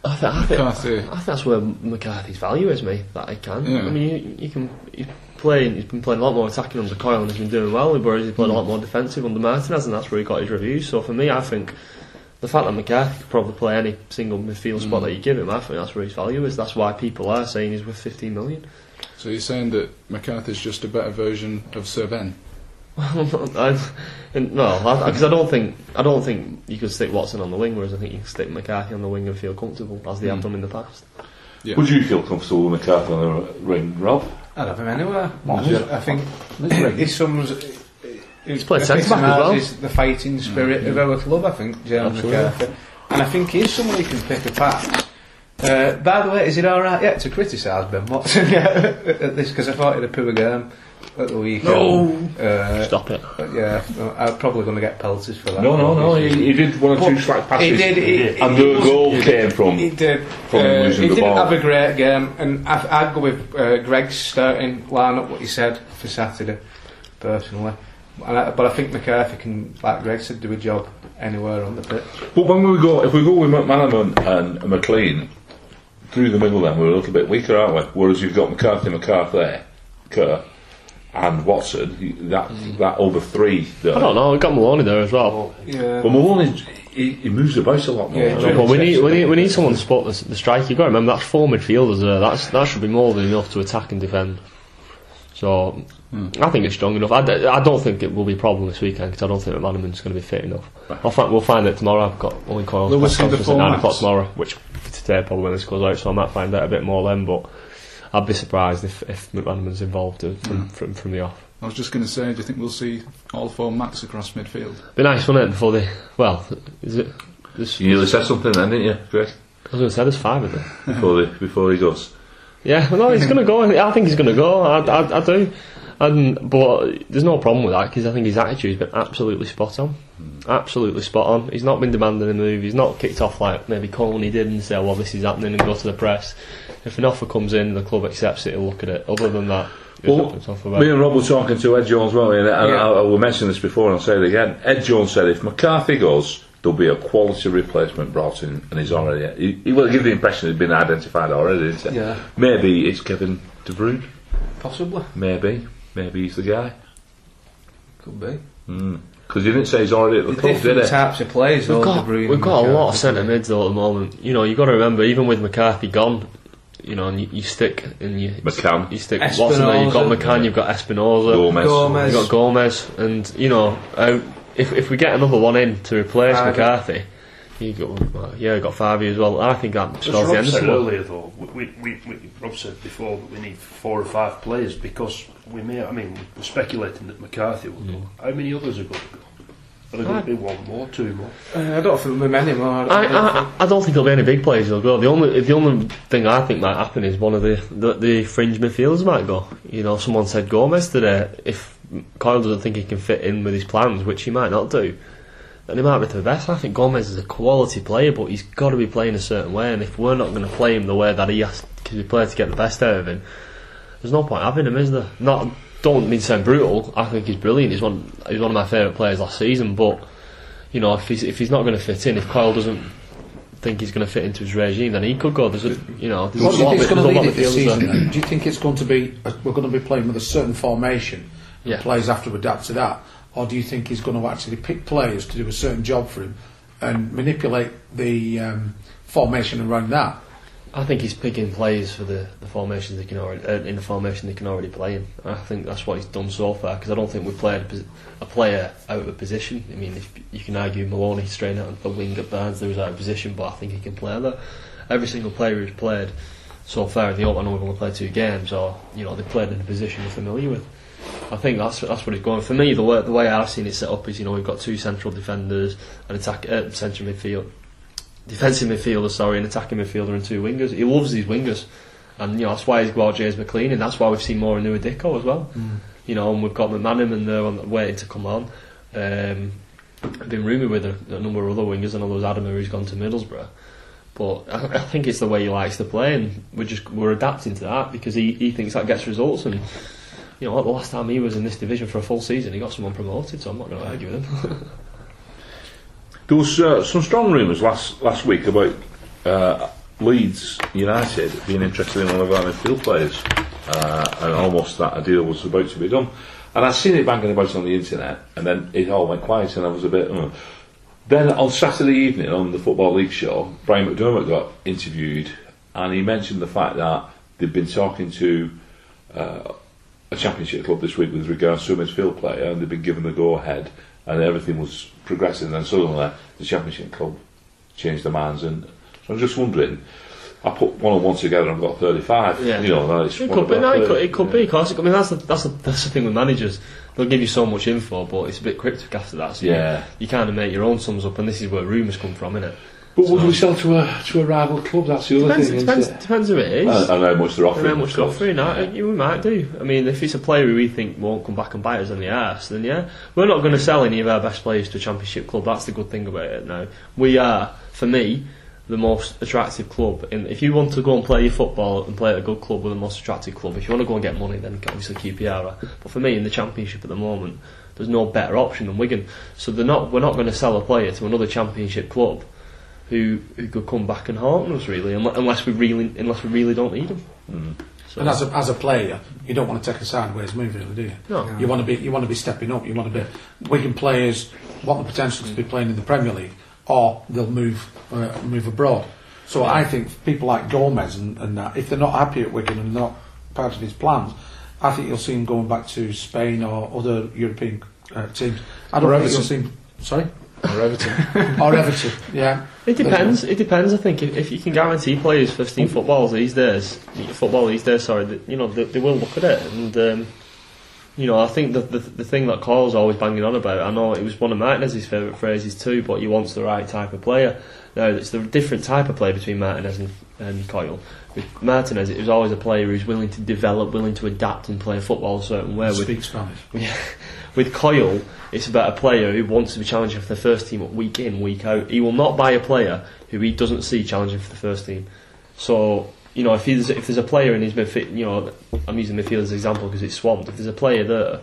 I, th- I, think, McCarthy- I think that's where McCarthy's value is, me. That he can. Yeah. I mean, you, you can. He's playing. He's been playing a lot more attacking under Coyle and he's been doing well. Whereas he's played a lot more defensive under Martinez, and that's where he got his reviews. So for me, I think the fact that McCarthy could probably play any single midfield spot mm. that you give him, I think that's where his value is. That's why people are saying he's worth 15 million. so. You're saying that McCarthy's just a better version of Sir Ben. I, no, because I, don't think I don't think you could stick Watson on the wing, whereas I think you can stick McCarthy on the wing and feel comfortable as they have done in the past. Yeah. Would you feel comfortable with McCarthy on the ring, Rob? I'd have him anywhere. I think he's someone's. He's played centre back as well. The fighting spirit of our club, I think, James Absolutely. McCarthy. And I think he's someone who can pick a pass. Uh, by the way, is it alright yet to criticise Ben Watson at this? Because I thought he had a poor game at the weekend. Uh, Stop it. yeah, I'm probably going to get pelters for that. No, no, no. He, he did one or two slack passes. He did. He, and he the was- goal came from. He did. from Uh, losing he the didn't ball. have a great game, and I, I'd go with uh, Greg's starting lineup. What he said for Saturday, personally. And I, but I think McCarthy can, like Greg said, do a job anywhere on the pitch. But when we go, if we go with McManaman and McClean through the middle, then we're a little bit weaker, aren't we? Whereas you've got McCarthy, McCarthy there, Kerr, and Watson. you- That that over three. There. I don't know. We've got Maloney there as well. Yeah. But Maloney, he, he moves about a lot more. Yeah, doesn't he? But we need, we need we need someone to spot the, the strike. You've got to remember that's four midfielders there. That's that should be more than enough to attack and defend. So I think it's strong enough. I, d- I don't think it will be a problem this weekend because I don't think that Manaman's going to be fit enough. I'll find, we'll find it tomorrow. I've got Owen Coyle's we press see the conference at nine o'clock tomorrow, which today probably when this goes out, so I might find out a bit more then. But I'd be surprised if if McManaman's involved from, hmm. from from the off. I was just going to say, do you think we'll see all four Macs across midfield? Be nice, wouldn't it? Before they well, is it? There's, You nearly said something then, didn't you, Greg? I was going to say there's five of them. Before, the, before he goes. Yeah, no, he's going to go. I think he's going to go. I, I, I do. And, but there's no problem with that because I think his attitude's been absolutely spot on. Hmm. Absolutely spot on. He's not been demanding a move. He's not kicked off like maybe Koné did and say, oh, well, this is happening and go to the press. If an offer comes in, the club accepts it, he'll look at it. Other than that, he's Well, not going to talk about Me and Rob were talking to Ed Jones, weren't we? And, and Yeah. I, I will mention this before and I'll say it again. Ed Jones said if McCarthy goes, there'll be a quality replacement brought in, and he's already. He, he will give the impression he's been identified already, didn't he? Yeah. Maybe it's Kevin De Bruyne. Possibly. Maybe. Maybe he's the guy. Could be. Mm. Because he didn't say he's already at the club, did Different he? types of players. We've got, De we've got a lot of centre mids though at the moment. You know, you've got to remember, even with McCarthy gone, you know, and you, you stick and you McCann. you stick Watson there. You've got Espinoza. McCann, you've got Espinoza, Gomez. Gomez. you've got Gomez, and you know, uh, if if we get another one in to replace Fyvie. McCarthy, you got well, yeah, you got Fyvie as well. I think that As spells the Rob end of said the earlier, though, we, we, we, Rob said before that we need four or five players because we may. I mean, we're speculating that McCarthy will go. How many others are going to go? Are there going to be one more, two more? Uh, I don't think there'll be many more. I, I, I don't think there'll be any big players who'll go. The only the only thing I think might happen is one of the, the, the fringe midfielders might go. You know, someone said Gomez today. If Coyle doesn't think he can fit in with his plans, which he might not do, then he might be to the best. I think Gomez is a quality player, but he's got to be playing a certain way. And if we're not going to play him the way that he has to be played to get the best out of him, there's no point having him, is there? Not don't mean to sound brutal. I think he's brilliant. He's one he's one of my favourite players last season, but you know, if he's if he's not going to fit in, if Coyle doesn't think he's going to fit into his regime, then he could go. There's a you know, there's What do a you lot think of there's a lot of this season? there. Do you think it's going to be uh, we're going to be playing with a certain formation? and Yeah. Players have to adapt to that, or do you think he's going to actually pick players to do a certain job for him and manipulate the um, formation around that? I think he's picking players for the, the formation they can already uh, in the formation they can already play in. I think that's what he's done so far because I don't think we've played a, a player out of position. I mean, if you can argue Maloney straight out of the wing at Barnes, there was out of position, but I think he can play there. Every single player who's played so far in the Open, I know we've only played two games, or you know they've played in a position we're familiar with. I think that's that's what he's going for me. The way the way I've seen it set up is you know we've got two central defenders, an attack uh, central midfield, defensive midfielder, sorry, an attacking midfielder and two wingers. He loves these wingers, and you know that's why he's got James McClean, and that's why we've seen more of Nouha Dicko as well. You know, and we've got McManaman and they're on, waiting to come on. Um, I've been rumoured with a, a number of other wingers. I know there was Adomah who's gone to Middlesbrough. But I, I think it's the way he likes to play, and we're just we're adapting to that because he, he thinks that gets results. And you know, the last time he was in this division for a full season, he got someone promoted. So I'm not going to argue with him. There was uh, some strong rumours last last week about uh, Leeds United being interested in one of our midfield players, uh, and almost that a deal was about to be done. And I'd seen it banging about on the internet, and then it all went quiet, and I was a bit. Uh. Then on Saturday evening on the Football League show, Brian McDermott got interviewed, and he mentioned the fact that they'd been talking to uh, a championship club this week with regards to a midfield player, and they'd been given the go ahead, and everything was progressing. And then suddenly, the championship club changed their minds, and so I'm just wondering. I put one and one together and I've got 35. Yeah. You know, It could be, no, it could, it could be. Of course, I mean that's the, that's the, that's the thing with managers. They'll give you so much info, but it's a bit cryptic after that. So Yeah. you, you kind of make your own sums up, and this is where rumours come from, innit? But would So- we sell to a to a rival club? That's the other Depends, thing. depends, isn't it? depends who it is. And, and how much they're offering. And how much they're course. offering, I, you might do. I mean, if it's a player who we think won't come back and bite us in the arse, then yeah. We're not going to sell any of our best players to a championship club. That's the good thing about it now. We are, for me, the most attractive club. And if you want to go and play your football and play at a good club, we're the most attractive club. If you want to go and get money, then obviously QPR. are. But for me, in the championship at the moment, there's no better option than Wigan. So they're not. We're not going to sell a player to another championship club. Who, who could come back and haunt us really unless we really unless we really don't need them. So- And as a, as a player, you don't want to take a sideways move, really, do you? No. You want to be you want to be stepping up. You want to be Wigan players want the potential to be playing in the Premier League, or they'll move uh, move abroad. So I think people like Gomez and, and that, if they're not happy at Wigan and not part of his plans, I think you'll see him going back to Spain or other European uh, teams. I don't Or think you'll see him. Sorry, Or Everton. or Everton. Yeah, It depends. It depends. I think if, if you can guarantee players first team football these days, football these days, sorry, that, you know they, they will look at it, and um, you know I think that the the thing that Coyle's always banging on about. I know it was one of Martinez's favourite phrases too, but he wants the right type of player. Now it's the different type of player between Martinez and, and Coyle. With Martinez, it was always a player who's willing to develop, willing to adapt and play football a certain way. With speak Spanish. with Coyle, it's about a player who wants to be challenging for the first team week in, week out. He will not buy a player who he doesn't see challenging for the first team. So, you know, if he's, if there's a player in his midfield, you know, I'm using midfield as an example because it's swamped. If there's a player there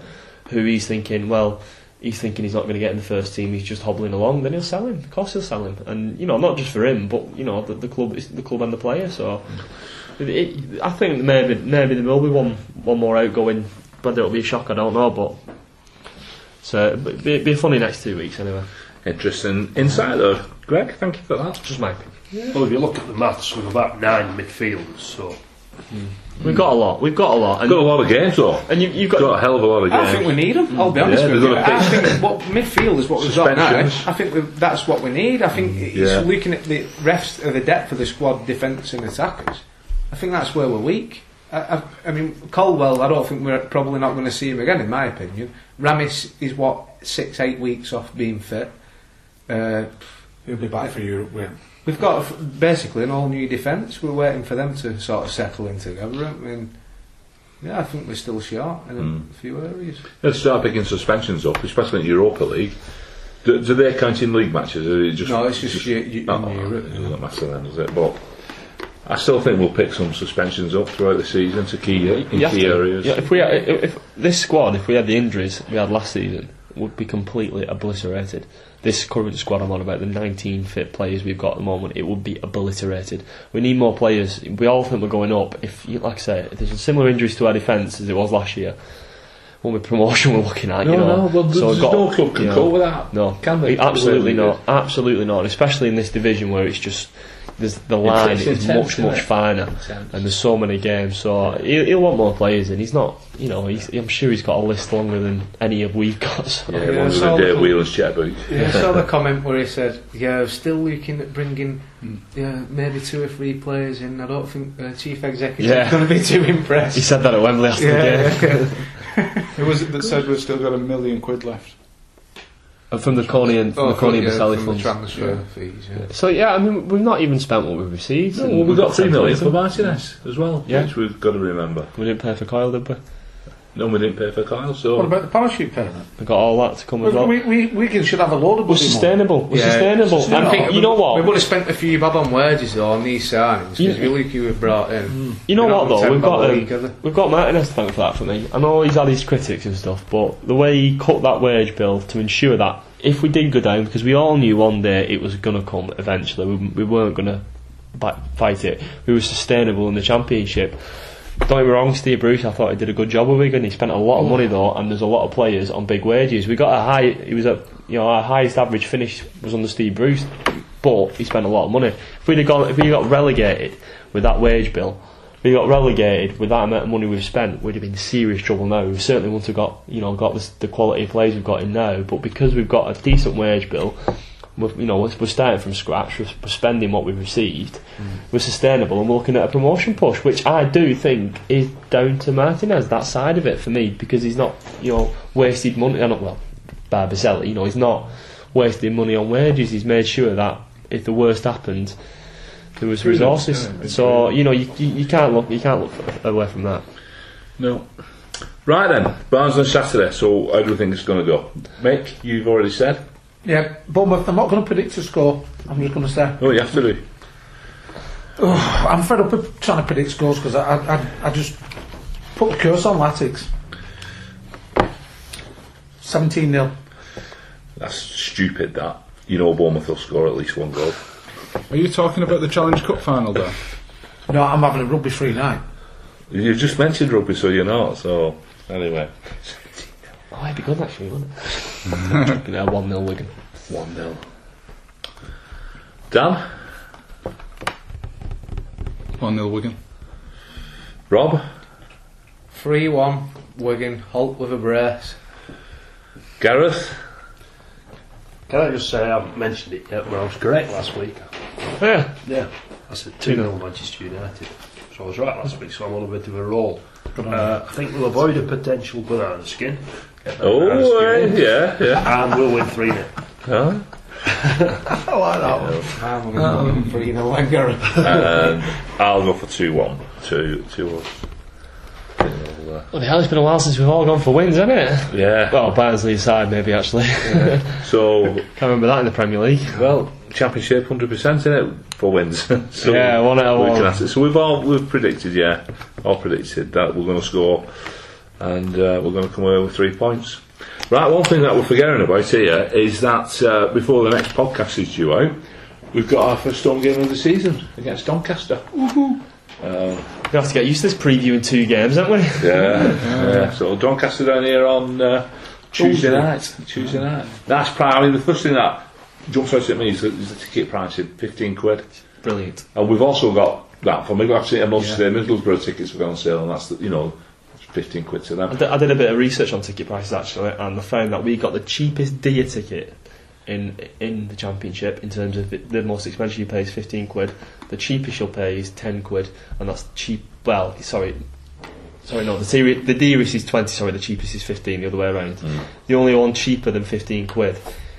who he's thinking, well, he's thinking he's not going to get in the first team, he's just hobbling along, then he'll sell him. Of course, he'll sell him, and you know, not just for him, but you know, the, the club, it's the club and the player. So, it, it, I think maybe maybe there will be one one more outgoing, whether it'll be a shock, I don't know, but So it'll be, be a funny next two weeks anyway. Interesting insight though. Greg, thank you for that. Just my opinion. Well, if you look at the maths, we've about nine midfielders, so We've got a lot. We've got a lot. And, Got a lot of games though. and you, you've got. Got a hell of a lot of games. I think games. we need them. I'll be honest Yeah, with they've you. got a I think what midfield is what we've got now. Suspensions. I think we've, that's what we need. I think it's Yeah. looking at the refs of the depth of the squad, defence and attackers. I think that's where we're weak. I, I, I mean, Caldwell. I don't think we're probably not going to see him again, in my opinion. Ramis is what six, eight weeks off being fit. Uh, He'll be back for Europe win. We've got basically an all new defence. We're waiting for them to sort of settle in together. I mean, yeah, I think we're still short in a Mm. few areas. Let's start picking suspensions up, especially in Europa League. Do, do they count in league matches? Or it just, No, it's just you, you, Oh, in Europe. it doesn't matter then, does it? But I still think we'll pick some suspensions up throughout the season to key in You have key to. areas. Yeah, if we had, if, if this squad, if we had the injuries we had last season, would be completely obliterated. This current squad I'm on about, the 19 fit players we've got at the moment, it would be obliterated. We need more players. We all think we're going up. If, you, like I say, if there's similar injuries to our defence as it was last year, won't be promotion we're looking at. No, you know. no, well, So there's got- no club can you know, cope with that. No, Can they? Absolutely we not. Absolutely not. And especially in this division where it's just there's the line is intense, much much it? finer, Intense. and there's so many games. So he'll, he'll want more players and He's not, you know, he's, I'm sure he's got a list longer than any of we've got. So. Yeah, Yeah, one of so- the Dave Whelan's checkbook. Yeah, I saw the comment where he said, "Yeah, I'm still looking at bringing, yeah, maybe two or three players in. I don't think uh, chief executive Yeah. is going to be too impressed." He said that at Wembley after Yeah, the game. Who was it that said we've still got a million quid left? And from the Koné and from Oh, the Koné and yeah, Boselli from the funds. transfer fees. Yeah. So yeah, I mean, we've not even spent what we've received. No, well, we've got three million for We Martinez as well, Yeah. which we've got to remember. We didn't pay for Coyle, did we? No, we didn't pay for Coyle, so What about the parachute payment? We got all that to come as well. We, we, Wigan should have a load of We're bloody money. sustainable. We're Yeah, sustainable. I I think think you know what? We would have spent a few bob on wages though on these signings because you look who we've brought in. You know They're what not though? on We've 10 got a um, week, are they? we've got Martinez to thank for that for me. I know he's had his critics and stuff, but the way he cut that wage bill to ensure that if we did go down, because we all knew one day it was going to come eventually, we, we weren't going to fight it. We were sustainable in the championship. Don't get me wrong, Steve Bruce. I thought he did a good job with Wigan. He spent a lot of money though, and there's a lot of players on big wages. We got a high. He was at you know our highest average finish was under Steve Bruce, but he spent a lot of money. If we'd have gone, if we got relegated with that wage bill, if we got relegated with that amount of money we've spent, we'd have been serious trouble now. We certainly wouldn't have got you know got the quality of players we've got in now. But because we've got a decent wage bill, we're, you know, we're we're starting from scratch. We're, spending what we've received. We're sustainable, and we're looking at a promotion push, which I do think is down to Martinez. That side of it for me, because he's not, you know, wasted money. Not well, Barbaselli. You know, he's not wasting money on wages. He's made sure that if the worst happened, there was resources. yeah, so you know, you, you, you can't look, you can't look away from that. no. Right then, Barnes on Saturday. So how do you think it's going to go? Mick, you've already said. Yeah, Bournemouth, I'm not going to predict a score. I'm just going to say. Oh, you have to do. Oh, I'm fed up with trying to predict scores because I, I, I, I just put the curse on Latics. 17 0. That's stupid. That you know, Bournemouth will score at least one goal. Are you talking about the Challenge Cup final there? No, I'm having a rugby free night. You just mentioned rugby, so you're not. So anyway, Oh, it'd be good actually, wouldn't it? Chucking out one 0 Wigan. one 0 Dan, 1 0 Wigan. Rob, Three one Wigan Holt with a brace. Gareth. can I just say I haven't mentioned it yet, but I was correct last week. Yeah, Yeah, I said 2 0 Manchester United. So I was right last week, so I'm on a bit of a roll. Uh, I think we'll avoid a potential banana skin. Get that banana Oh, uh, yeah, yeah. And we'll win 3 0. Huh? I like that one. I'm going to three in a Wenger. and I'll go for two one. Two two us. Well, the hell, it's been a while since we've all gone for wins, hasn't it? Yeah. Well, Barnsley side, maybe actually. So Can't remember that in the Premier League. well, championship hundred percent in it for wins. so Yeah, one out of one. can ask it. So we've all we've predicted, yeah, all predicted that we're going to score, and uh, we're going to come away with three points. Right, one thing that we're forgetting about here is that uh, before the next podcast is due out, we've got our first home game of the season against Doncaster. We have to get used to this preview in two games, haven't we? Yeah, yeah. So Doncaster down here on uh, Tuesday night. Tuesday night. That's probably the first thing that jumps out at me is the, is the ticket price of 15 quid. Brilliant. And we've also got that for Middlesbrough. I've seen a month today, Middlesbrough tickets have gone on sale, and that's, the, you know, 15 quid to I them. did, I did a bit of research on ticket prices actually, and I found that we got the cheapest dia ticket in in the championship in terms of the, the most expensive you pay is 15 quid. The cheapest you'll pay is 10 quid, and that's cheap. Well, sorry. Sorry, no. The seri- the dearest is 20. Sorry, the cheapest is 15. The other way around. Mm. The only one cheaper than 15 quid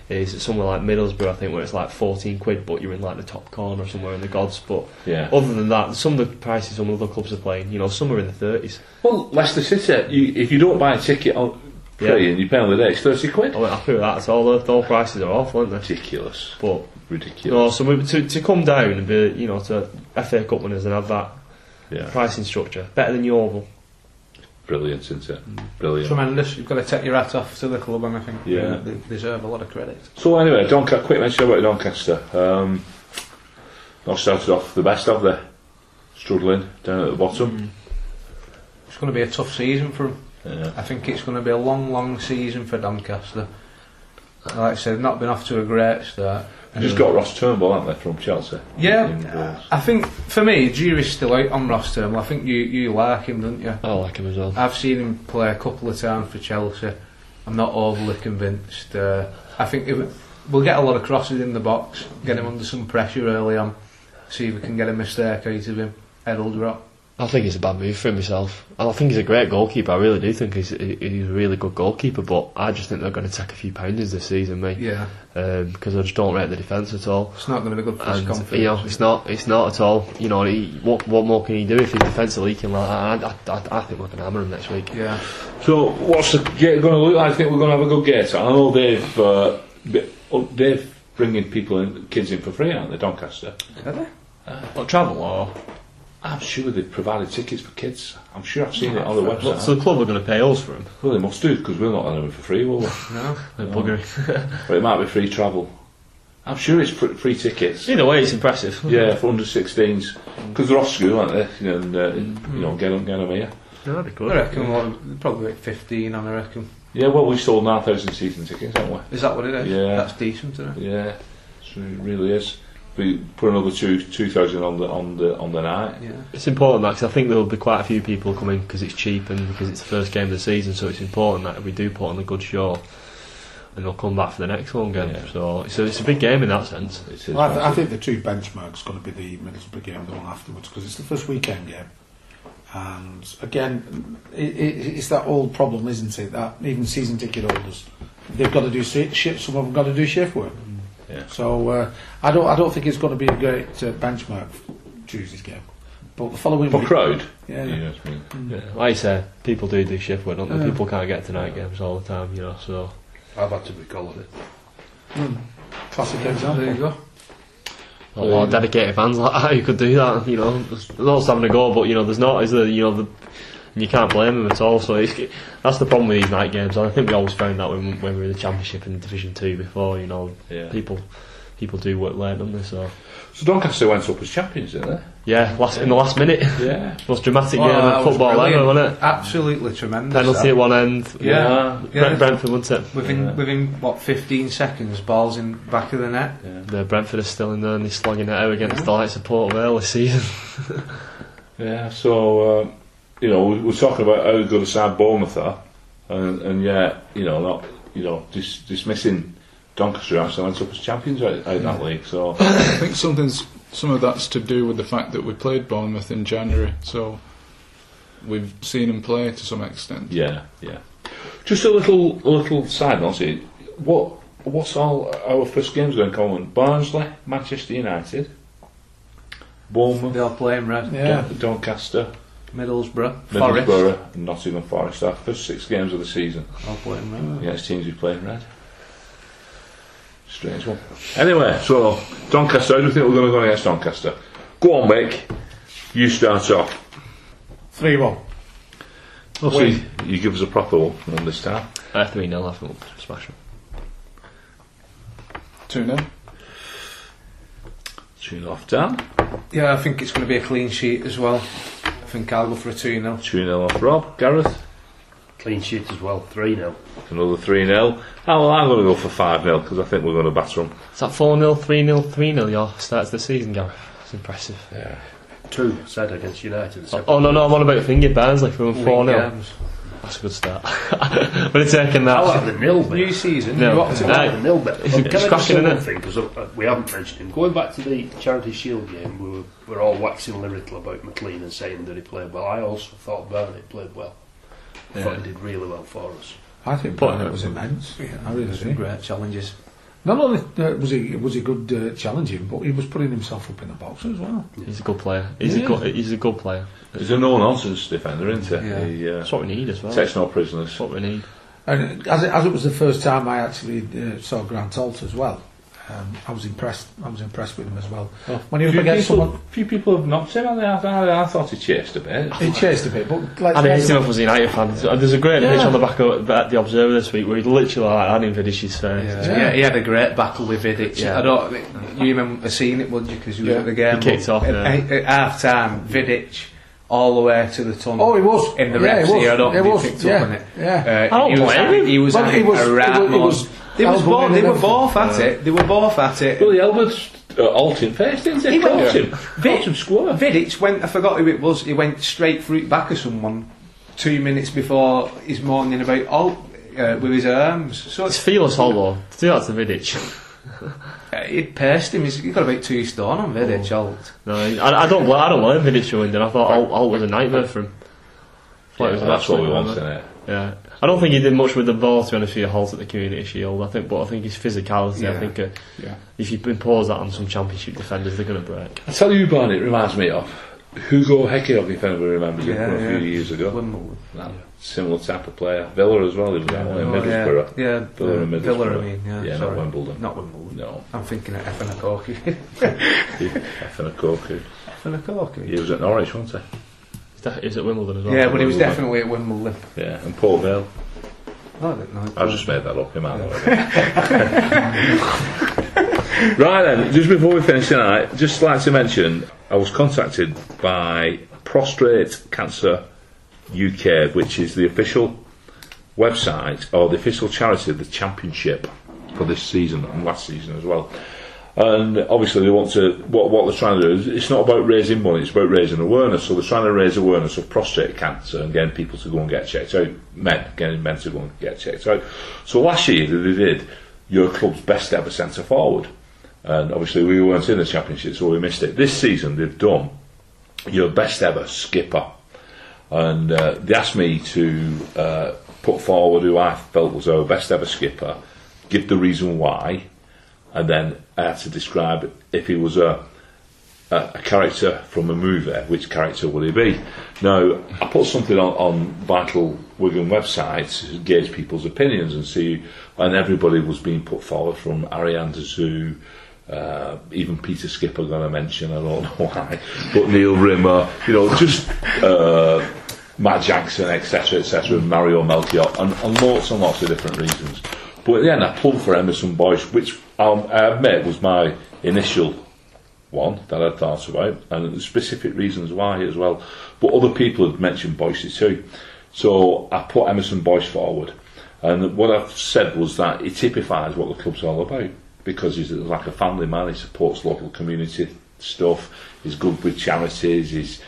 is somewhere like Middlesbrough, I think, where it's like 14 quid, but you're in like the top corner or somewhere in the gods. But Yeah. other than that, some of the prices some other clubs are playing, you know, some are in the 30s. Well, Leicester City, you, if you don't buy a ticket on Yeah. and you pay on the day, it's 30 quid. Oh, I wasn't happy with that at all. The, all prices are awful, aren't they? Ridiculous. But Ridiculous. no, so to to come down and be, you know, to FA Cup winners and have that Yeah. pricing structure better than Yeovil. Brilliant, isn't it? Brilliant. Tremendous. You've got to take your hat off to the club, and I think Yeah. they deserve a lot of credit. So anyway, Doncaster, quick mention about Doncaster. Um, not started off the best of they struggling down at the bottom. It's going to be a tough season for them. Yeah. I think it's going to be a long, long season for Doncaster. Like I said, not been off to a great start. They just got Ross Turnbull, haven't they, from Chelsea? Yeah, I think for me, jury's still out on Ross Turnbull. I think you you like him, don't you? I like him as well. I've seen him play a couple of times for Chelsea. I'm not overly convinced. Uh, I think it, we'll get a lot of crosses in the box, get him under some pressure early on, see if we can get a mistake out of him. Head will drop. I think it's a bad move for him myself. And I think he's a great goalkeeper. I really do think he's he's a really good goalkeeper. But I just think they're going to take a few pounders this season, mate. Yeah, Because I just don't rate the defence at all. it's not going to be good for his confidence. you know, it's not, it's not at all. You know, he, what, what more can he do if his defence are leaking like that? I, I, I, I think we're going to hammer him next week. yeah, So what's the gate going to look like? I think we're going to have a good gate. I know Dave, uh, bi- oh, Dave bringing people in, kids in for free, aren't they, Doncaster? Are they? What travel or? I'm sure they've provided tickets for kids. I'm sure I've seen it on the website. So the club are going to pay us for them. well, they must do, because we're not letting them for free, will we? No. They're buggering. but it might be free travel. I'm sure it's fr- free tickets. Either way, it's impressive. Yeah, for under 16s. Because they're off school, aren't they? You know, and, uh, you know get them, get them here. Yeah, that'd be good. I good. reckon well, probably like 15 I reckon. Yeah, well, we sold 9,000 season tickets, haven't we? Is that what it is? Yeah. That's decent, isn't it? Yeah, so it really is. We put another two two thousand on the on the on the night. Yeah. It's important that 'cause I think there will be quite a few people coming because it's cheap and because it's the first game of the season. So it's important that we do put on a good show, and they'll come back for the next one again. Yeah. So it's a, it's a big game in that sense. Well, I, th- I think the two benchmarks going to be the Middlesbrough game, and the one afterwards, because it's the first weekend game. And again, it, it, it's that old problem, isn't it? That even season ticket holders, they've got to do shift. Some of them got to do shift work. Yeah. So uh, I don't, I don't think it's going to be a great uh, benchmark for Tuesday's game. But the following for week, crowd. yeah, yeah. know I? Yeah. Like you say, people do do shift work, don't they? Yeah. People can't get to night games all the time, you know. So I've had to be collared it. classic example. There you go. a lot of dedicated fans like that who could do that. You know, there's there's always having a go, but you know, there's not. Is there? You know, the, and you can't blame them at all. So it's, that's the problem with these night games. I think we always found that when, when we were in the Championship and Division Two before. You know, Yeah. people people do work late, don't they? So So Doncaster went up as champions, didn't they? yeah, last in the last minute, Yeah. most dramatic Oh, game of was football ever, wasn't it? Absolutely tremendous. Penalty at one end. Yeah. Brent- Yeah. Brentford, wasn't it? Within Yeah. within what 15 seconds, balls in back of the net. The Brentford are still in there and they're slogging it out against the likes of Port Vale this season. Yeah. So um, you know, we, we're talking about how good a side Bournemouth are, and, and yeah, you know, not you know, dis- dismissing Doncaster actually went up as champions out, out of that league. So I think something's some of that's to do with the fact that we played Bournemouth in January, so we've seen them play to some extent. yeah, yeah. Just a little, a little side note. here. What, what's all our first games going to come on? Barnsley, Manchester United, Bournemouth, They all play in red. Yeah. Don- Doncaster, Middlesbrough, Forest, Middlesbrough, and Nottingham Forest. Our first six games of the season all play in red. against teams who play in red. Strange one. Anyway, so Doncaster. How do you think we're going to go against Doncaster? Go on, Mick. You start off. Three one. We'll see. You give us a proper one on this time. Uh, 3 0, I think we'll smash them. 2 0. Tune off Dan. Yeah, I think it's going to be a clean sheet as well. think I'll go for a 2-0. 2-0 off Rob. Gareth? Clean sheet as well, 3-0. Another 3-0. Oh, well, I'm going to go for 5-0 because I think we're going to batter them. Is that 4-0, 3-0, 3-0 your starts the season, Gareth? It's impressive. Yeah. Two, said against United. Oh, oh, no, no, I'm on about Finger Barnsley from 4-0. That's a good start. But it's taking I like that. the nil bit. New season. No. You opt to No. The nil bit. It's- Can it's just cracking, isn't it? thing, because uh, we haven't mentioned him. Going back to the Charity Shield game, we were, we were all waxing lyrical about McClean and saying that he played well. I also thought Barnett played well. I thought he did really well for us. I think But- Barnett was immense. Yeah, I really Some do. great challenges. Not only uh, was he was he good uh, challenging, but he was putting himself up in the box as well. He's a good player. He's, Yeah. a, good, he's a good player. He's a no nonsense defender, isn't he? Yeah. He uh, That's what we need as well. takes no prisoners. That's what we need. And as it, as it was the first time I actually uh, saw Grant Holt as well, um, I was impressed. I was impressed with him as well. When you few, people, someone, few people have knocked him, and I, I, I thought he chased a bit. he chased a bit, but like I hate him off as a United fan. There's a great Yeah. pitch on the back of at the Observer this week where he literally like had him Vidic's face. Yeah. Yeah. yeah, he had a great battle with Vidic. Yeah. I don't. You remember seeing it, would you? Because you were at the game. He kicked but off, At, yeah. at half time, Vidic all the way to the tunnel. Oh, he was. in the Yeah, ref's he was. ear. I don't He think was. he picked Yeah. up on it. Yeah. Uh, I don't he was, blame him. He was Well, he was- around it was- it more. was They was both. They were both at everything. it. They were both at it. Well, the Albert uh, Alton face, didn't he? He went- Caught him. Vic- square. Vidic went. I forgot who it was. He went straight through the back of someone two minutes before his moaning about all uh, with his arms. So It's it's, fearless hollow. Do that to Vidic. uh, it pierced him. He's, he's got about two stone on Vidic. Holt. No, I, I don't. bl- I don't blame Vidic for winning. I thought Holt, Holt was a nightmare for him. Yeah, was that's what we absolute want, nightmare. isn't it? Yeah, I don't think he did much with the ball to be honest for your Holt at the Community Shield. I think, but I think his physicality. I think uh, Yeah. if you impose that on some Championship defenders, they're going to break. I tell you, Barney, it reminds me of Ugo Ehiogu, if anybody remembers him Yeah, a few years ago. Wimbledon. That similar type of player. Villa as well, he was that one in Oh, yeah, Middlesbrough. yeah, Villa and Middlesbrough. Villa, I mean, yeah, Yeah, not. Wimbledon. Not Wimbledon. No, I'm thinking of Efan Ekoku. Effing a corker. Efan Ekoku. He was at Norwich, wasn't He's def- he was at Wimbledon as well. Yeah, but he was definitely at Wimbledon. Yeah, and Port Vale. No, I don't know. I just made that up, he might not. Right then, just before we finish tonight, just like to mention, I was contacted by Prostrate Cancer UK, which is the official website or the official charity of the championship for this season and last season as well. And obviously, they want to. What, what they're trying to do is it's not about raising money; it's about raising awareness. So they're trying to raise awareness of prostate cancer and getting people to go and get checked out. Men, getting men to go and get checked out. So last year they did your club's best ever centre forward, and obviously we weren't in the championship, so we missed it. This season they've done your best ever skipper, and uh, they asked me to uh, put forward who I felt was our best ever skipper, give the reason why, and then I had to describe if he was a, a, character from a movie, which character would he be? Now, I put something on, on Vital Wigan website to gauge people's opinions and see, and everybody was being put forward from Arjan de Zeeuw, uh, even Peter Skipper got a mention, I don't know why, but Neil Rimmer, you know, just uh, Matt Jackson, etc., etc., and Mario Melchiot, and, and lots and lots of different reasons. But at the end, I pulled for Emerson Boyce, which um, I admit it was my initial one that I thought about, and specific reasons why as well. But other people had mentioned Boyce too. So I put Emerson Boyce forward. And what I've said was that he typifies what the club's all about because he's like a family man, he supports local community stuff, he's good with charities, he's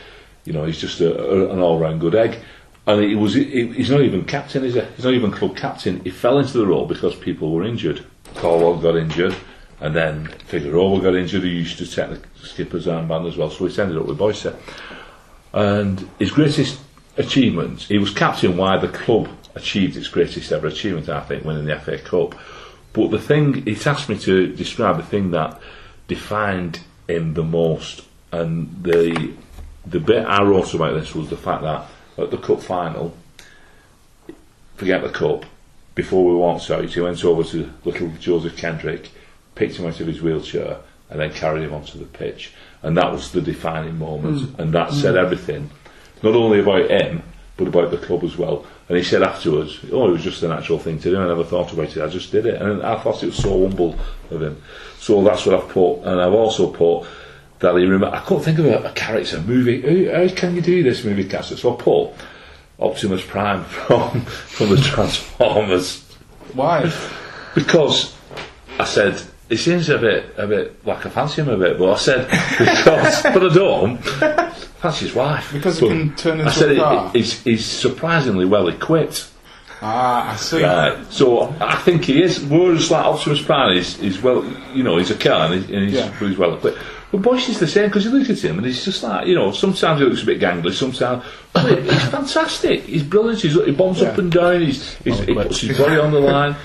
you know, he's just a, a, an all-round good egg. And he was he, he's not even captain, is he? He's not even club captain. He fell into the role because people were injured. Caldwell got injured, and then Figueroa got injured. He used to take the skipper's armband as well, so he ended up with Boyce. And his greatest achievement, he was captain why the club achieved its greatest ever achievement, I think, winning the FA Cup. But the thing, it asked me to describe the thing that defined him the most, and the the bit I wrote about this was the fact that at the cup final, forget the cup, before we walked out, he went over to little Joseph Kendrick, picked him out of his wheelchair, and then carried him onto the pitch. And that was the defining moment, hmm. and that said hmm. everything, not only about him, but about the club as well. And he said afterwards, "Oh, it was just a natural thing to do. I never thought about it. I just did it." And I thought it was so humble of him. So that's what I've put, and I've also put that he remember. I couldn't think of a, a character movie. How, how can you do this movie character? So I put Optimus Prime from from the Transformers Why? because I said he seems a bit a bit like I fancy him a bit, but I said because but I don't fancy his wife Because he can turn I into said a he- car. he's, he's surprisingly well equipped. Ah, I see. Right. So I think he is. Whereas like Optimus Prime is, is well, you know, he's a car and he's, and he's, Yeah. he's well equipped. But Bosch is the same because you look at him and he's just like, you know, sometimes he looks a bit gangly, sometimes but he's fantastic. He's brilliant. He's, he bombs up and down. He's, he's, he puts his body on the line.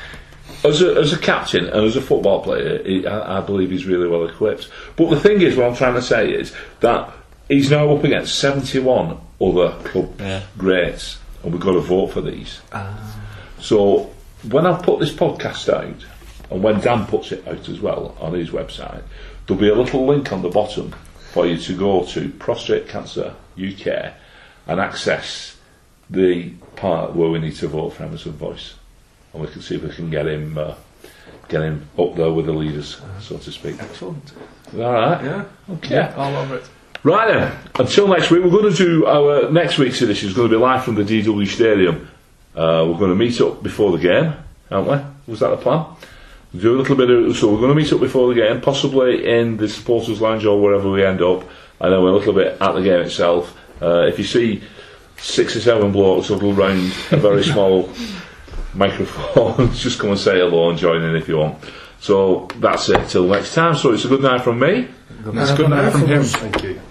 As a, as a captain and as a football player, he, I, I believe he's really well equipped. But the thing is, what I'm trying to say is that he's now up against 71 other club Yeah. greats, and we've got to vote for these. Ah. So when I put this podcast out, and when Dan puts it out as well on his website, there'll be a little link on the bottom for you to go to Prostate Cancer UK and access the part where we need to vote for Emerson Boyce, and we can see if we can get him uh, get him up there with the leaders, so to speak. Excellent. All right. Yeah. Okay. All over it. Right then, until next week, we're going to do our next week's edition is going to be live from the DW Stadium. Uh, we're going to meet up before the game, aren't we? Was that the plan? Do a little bit of, so we're going to meet up before the game, possibly in the supporters' lounge or wherever we end up, and then we're a little bit at the game itself. Uh, if you see six or seven blokes huddled round a very small microphone, just come and say hello and join in if you want. So that's it till next time. So it's a good night from me. It's a good night from him. Thank you.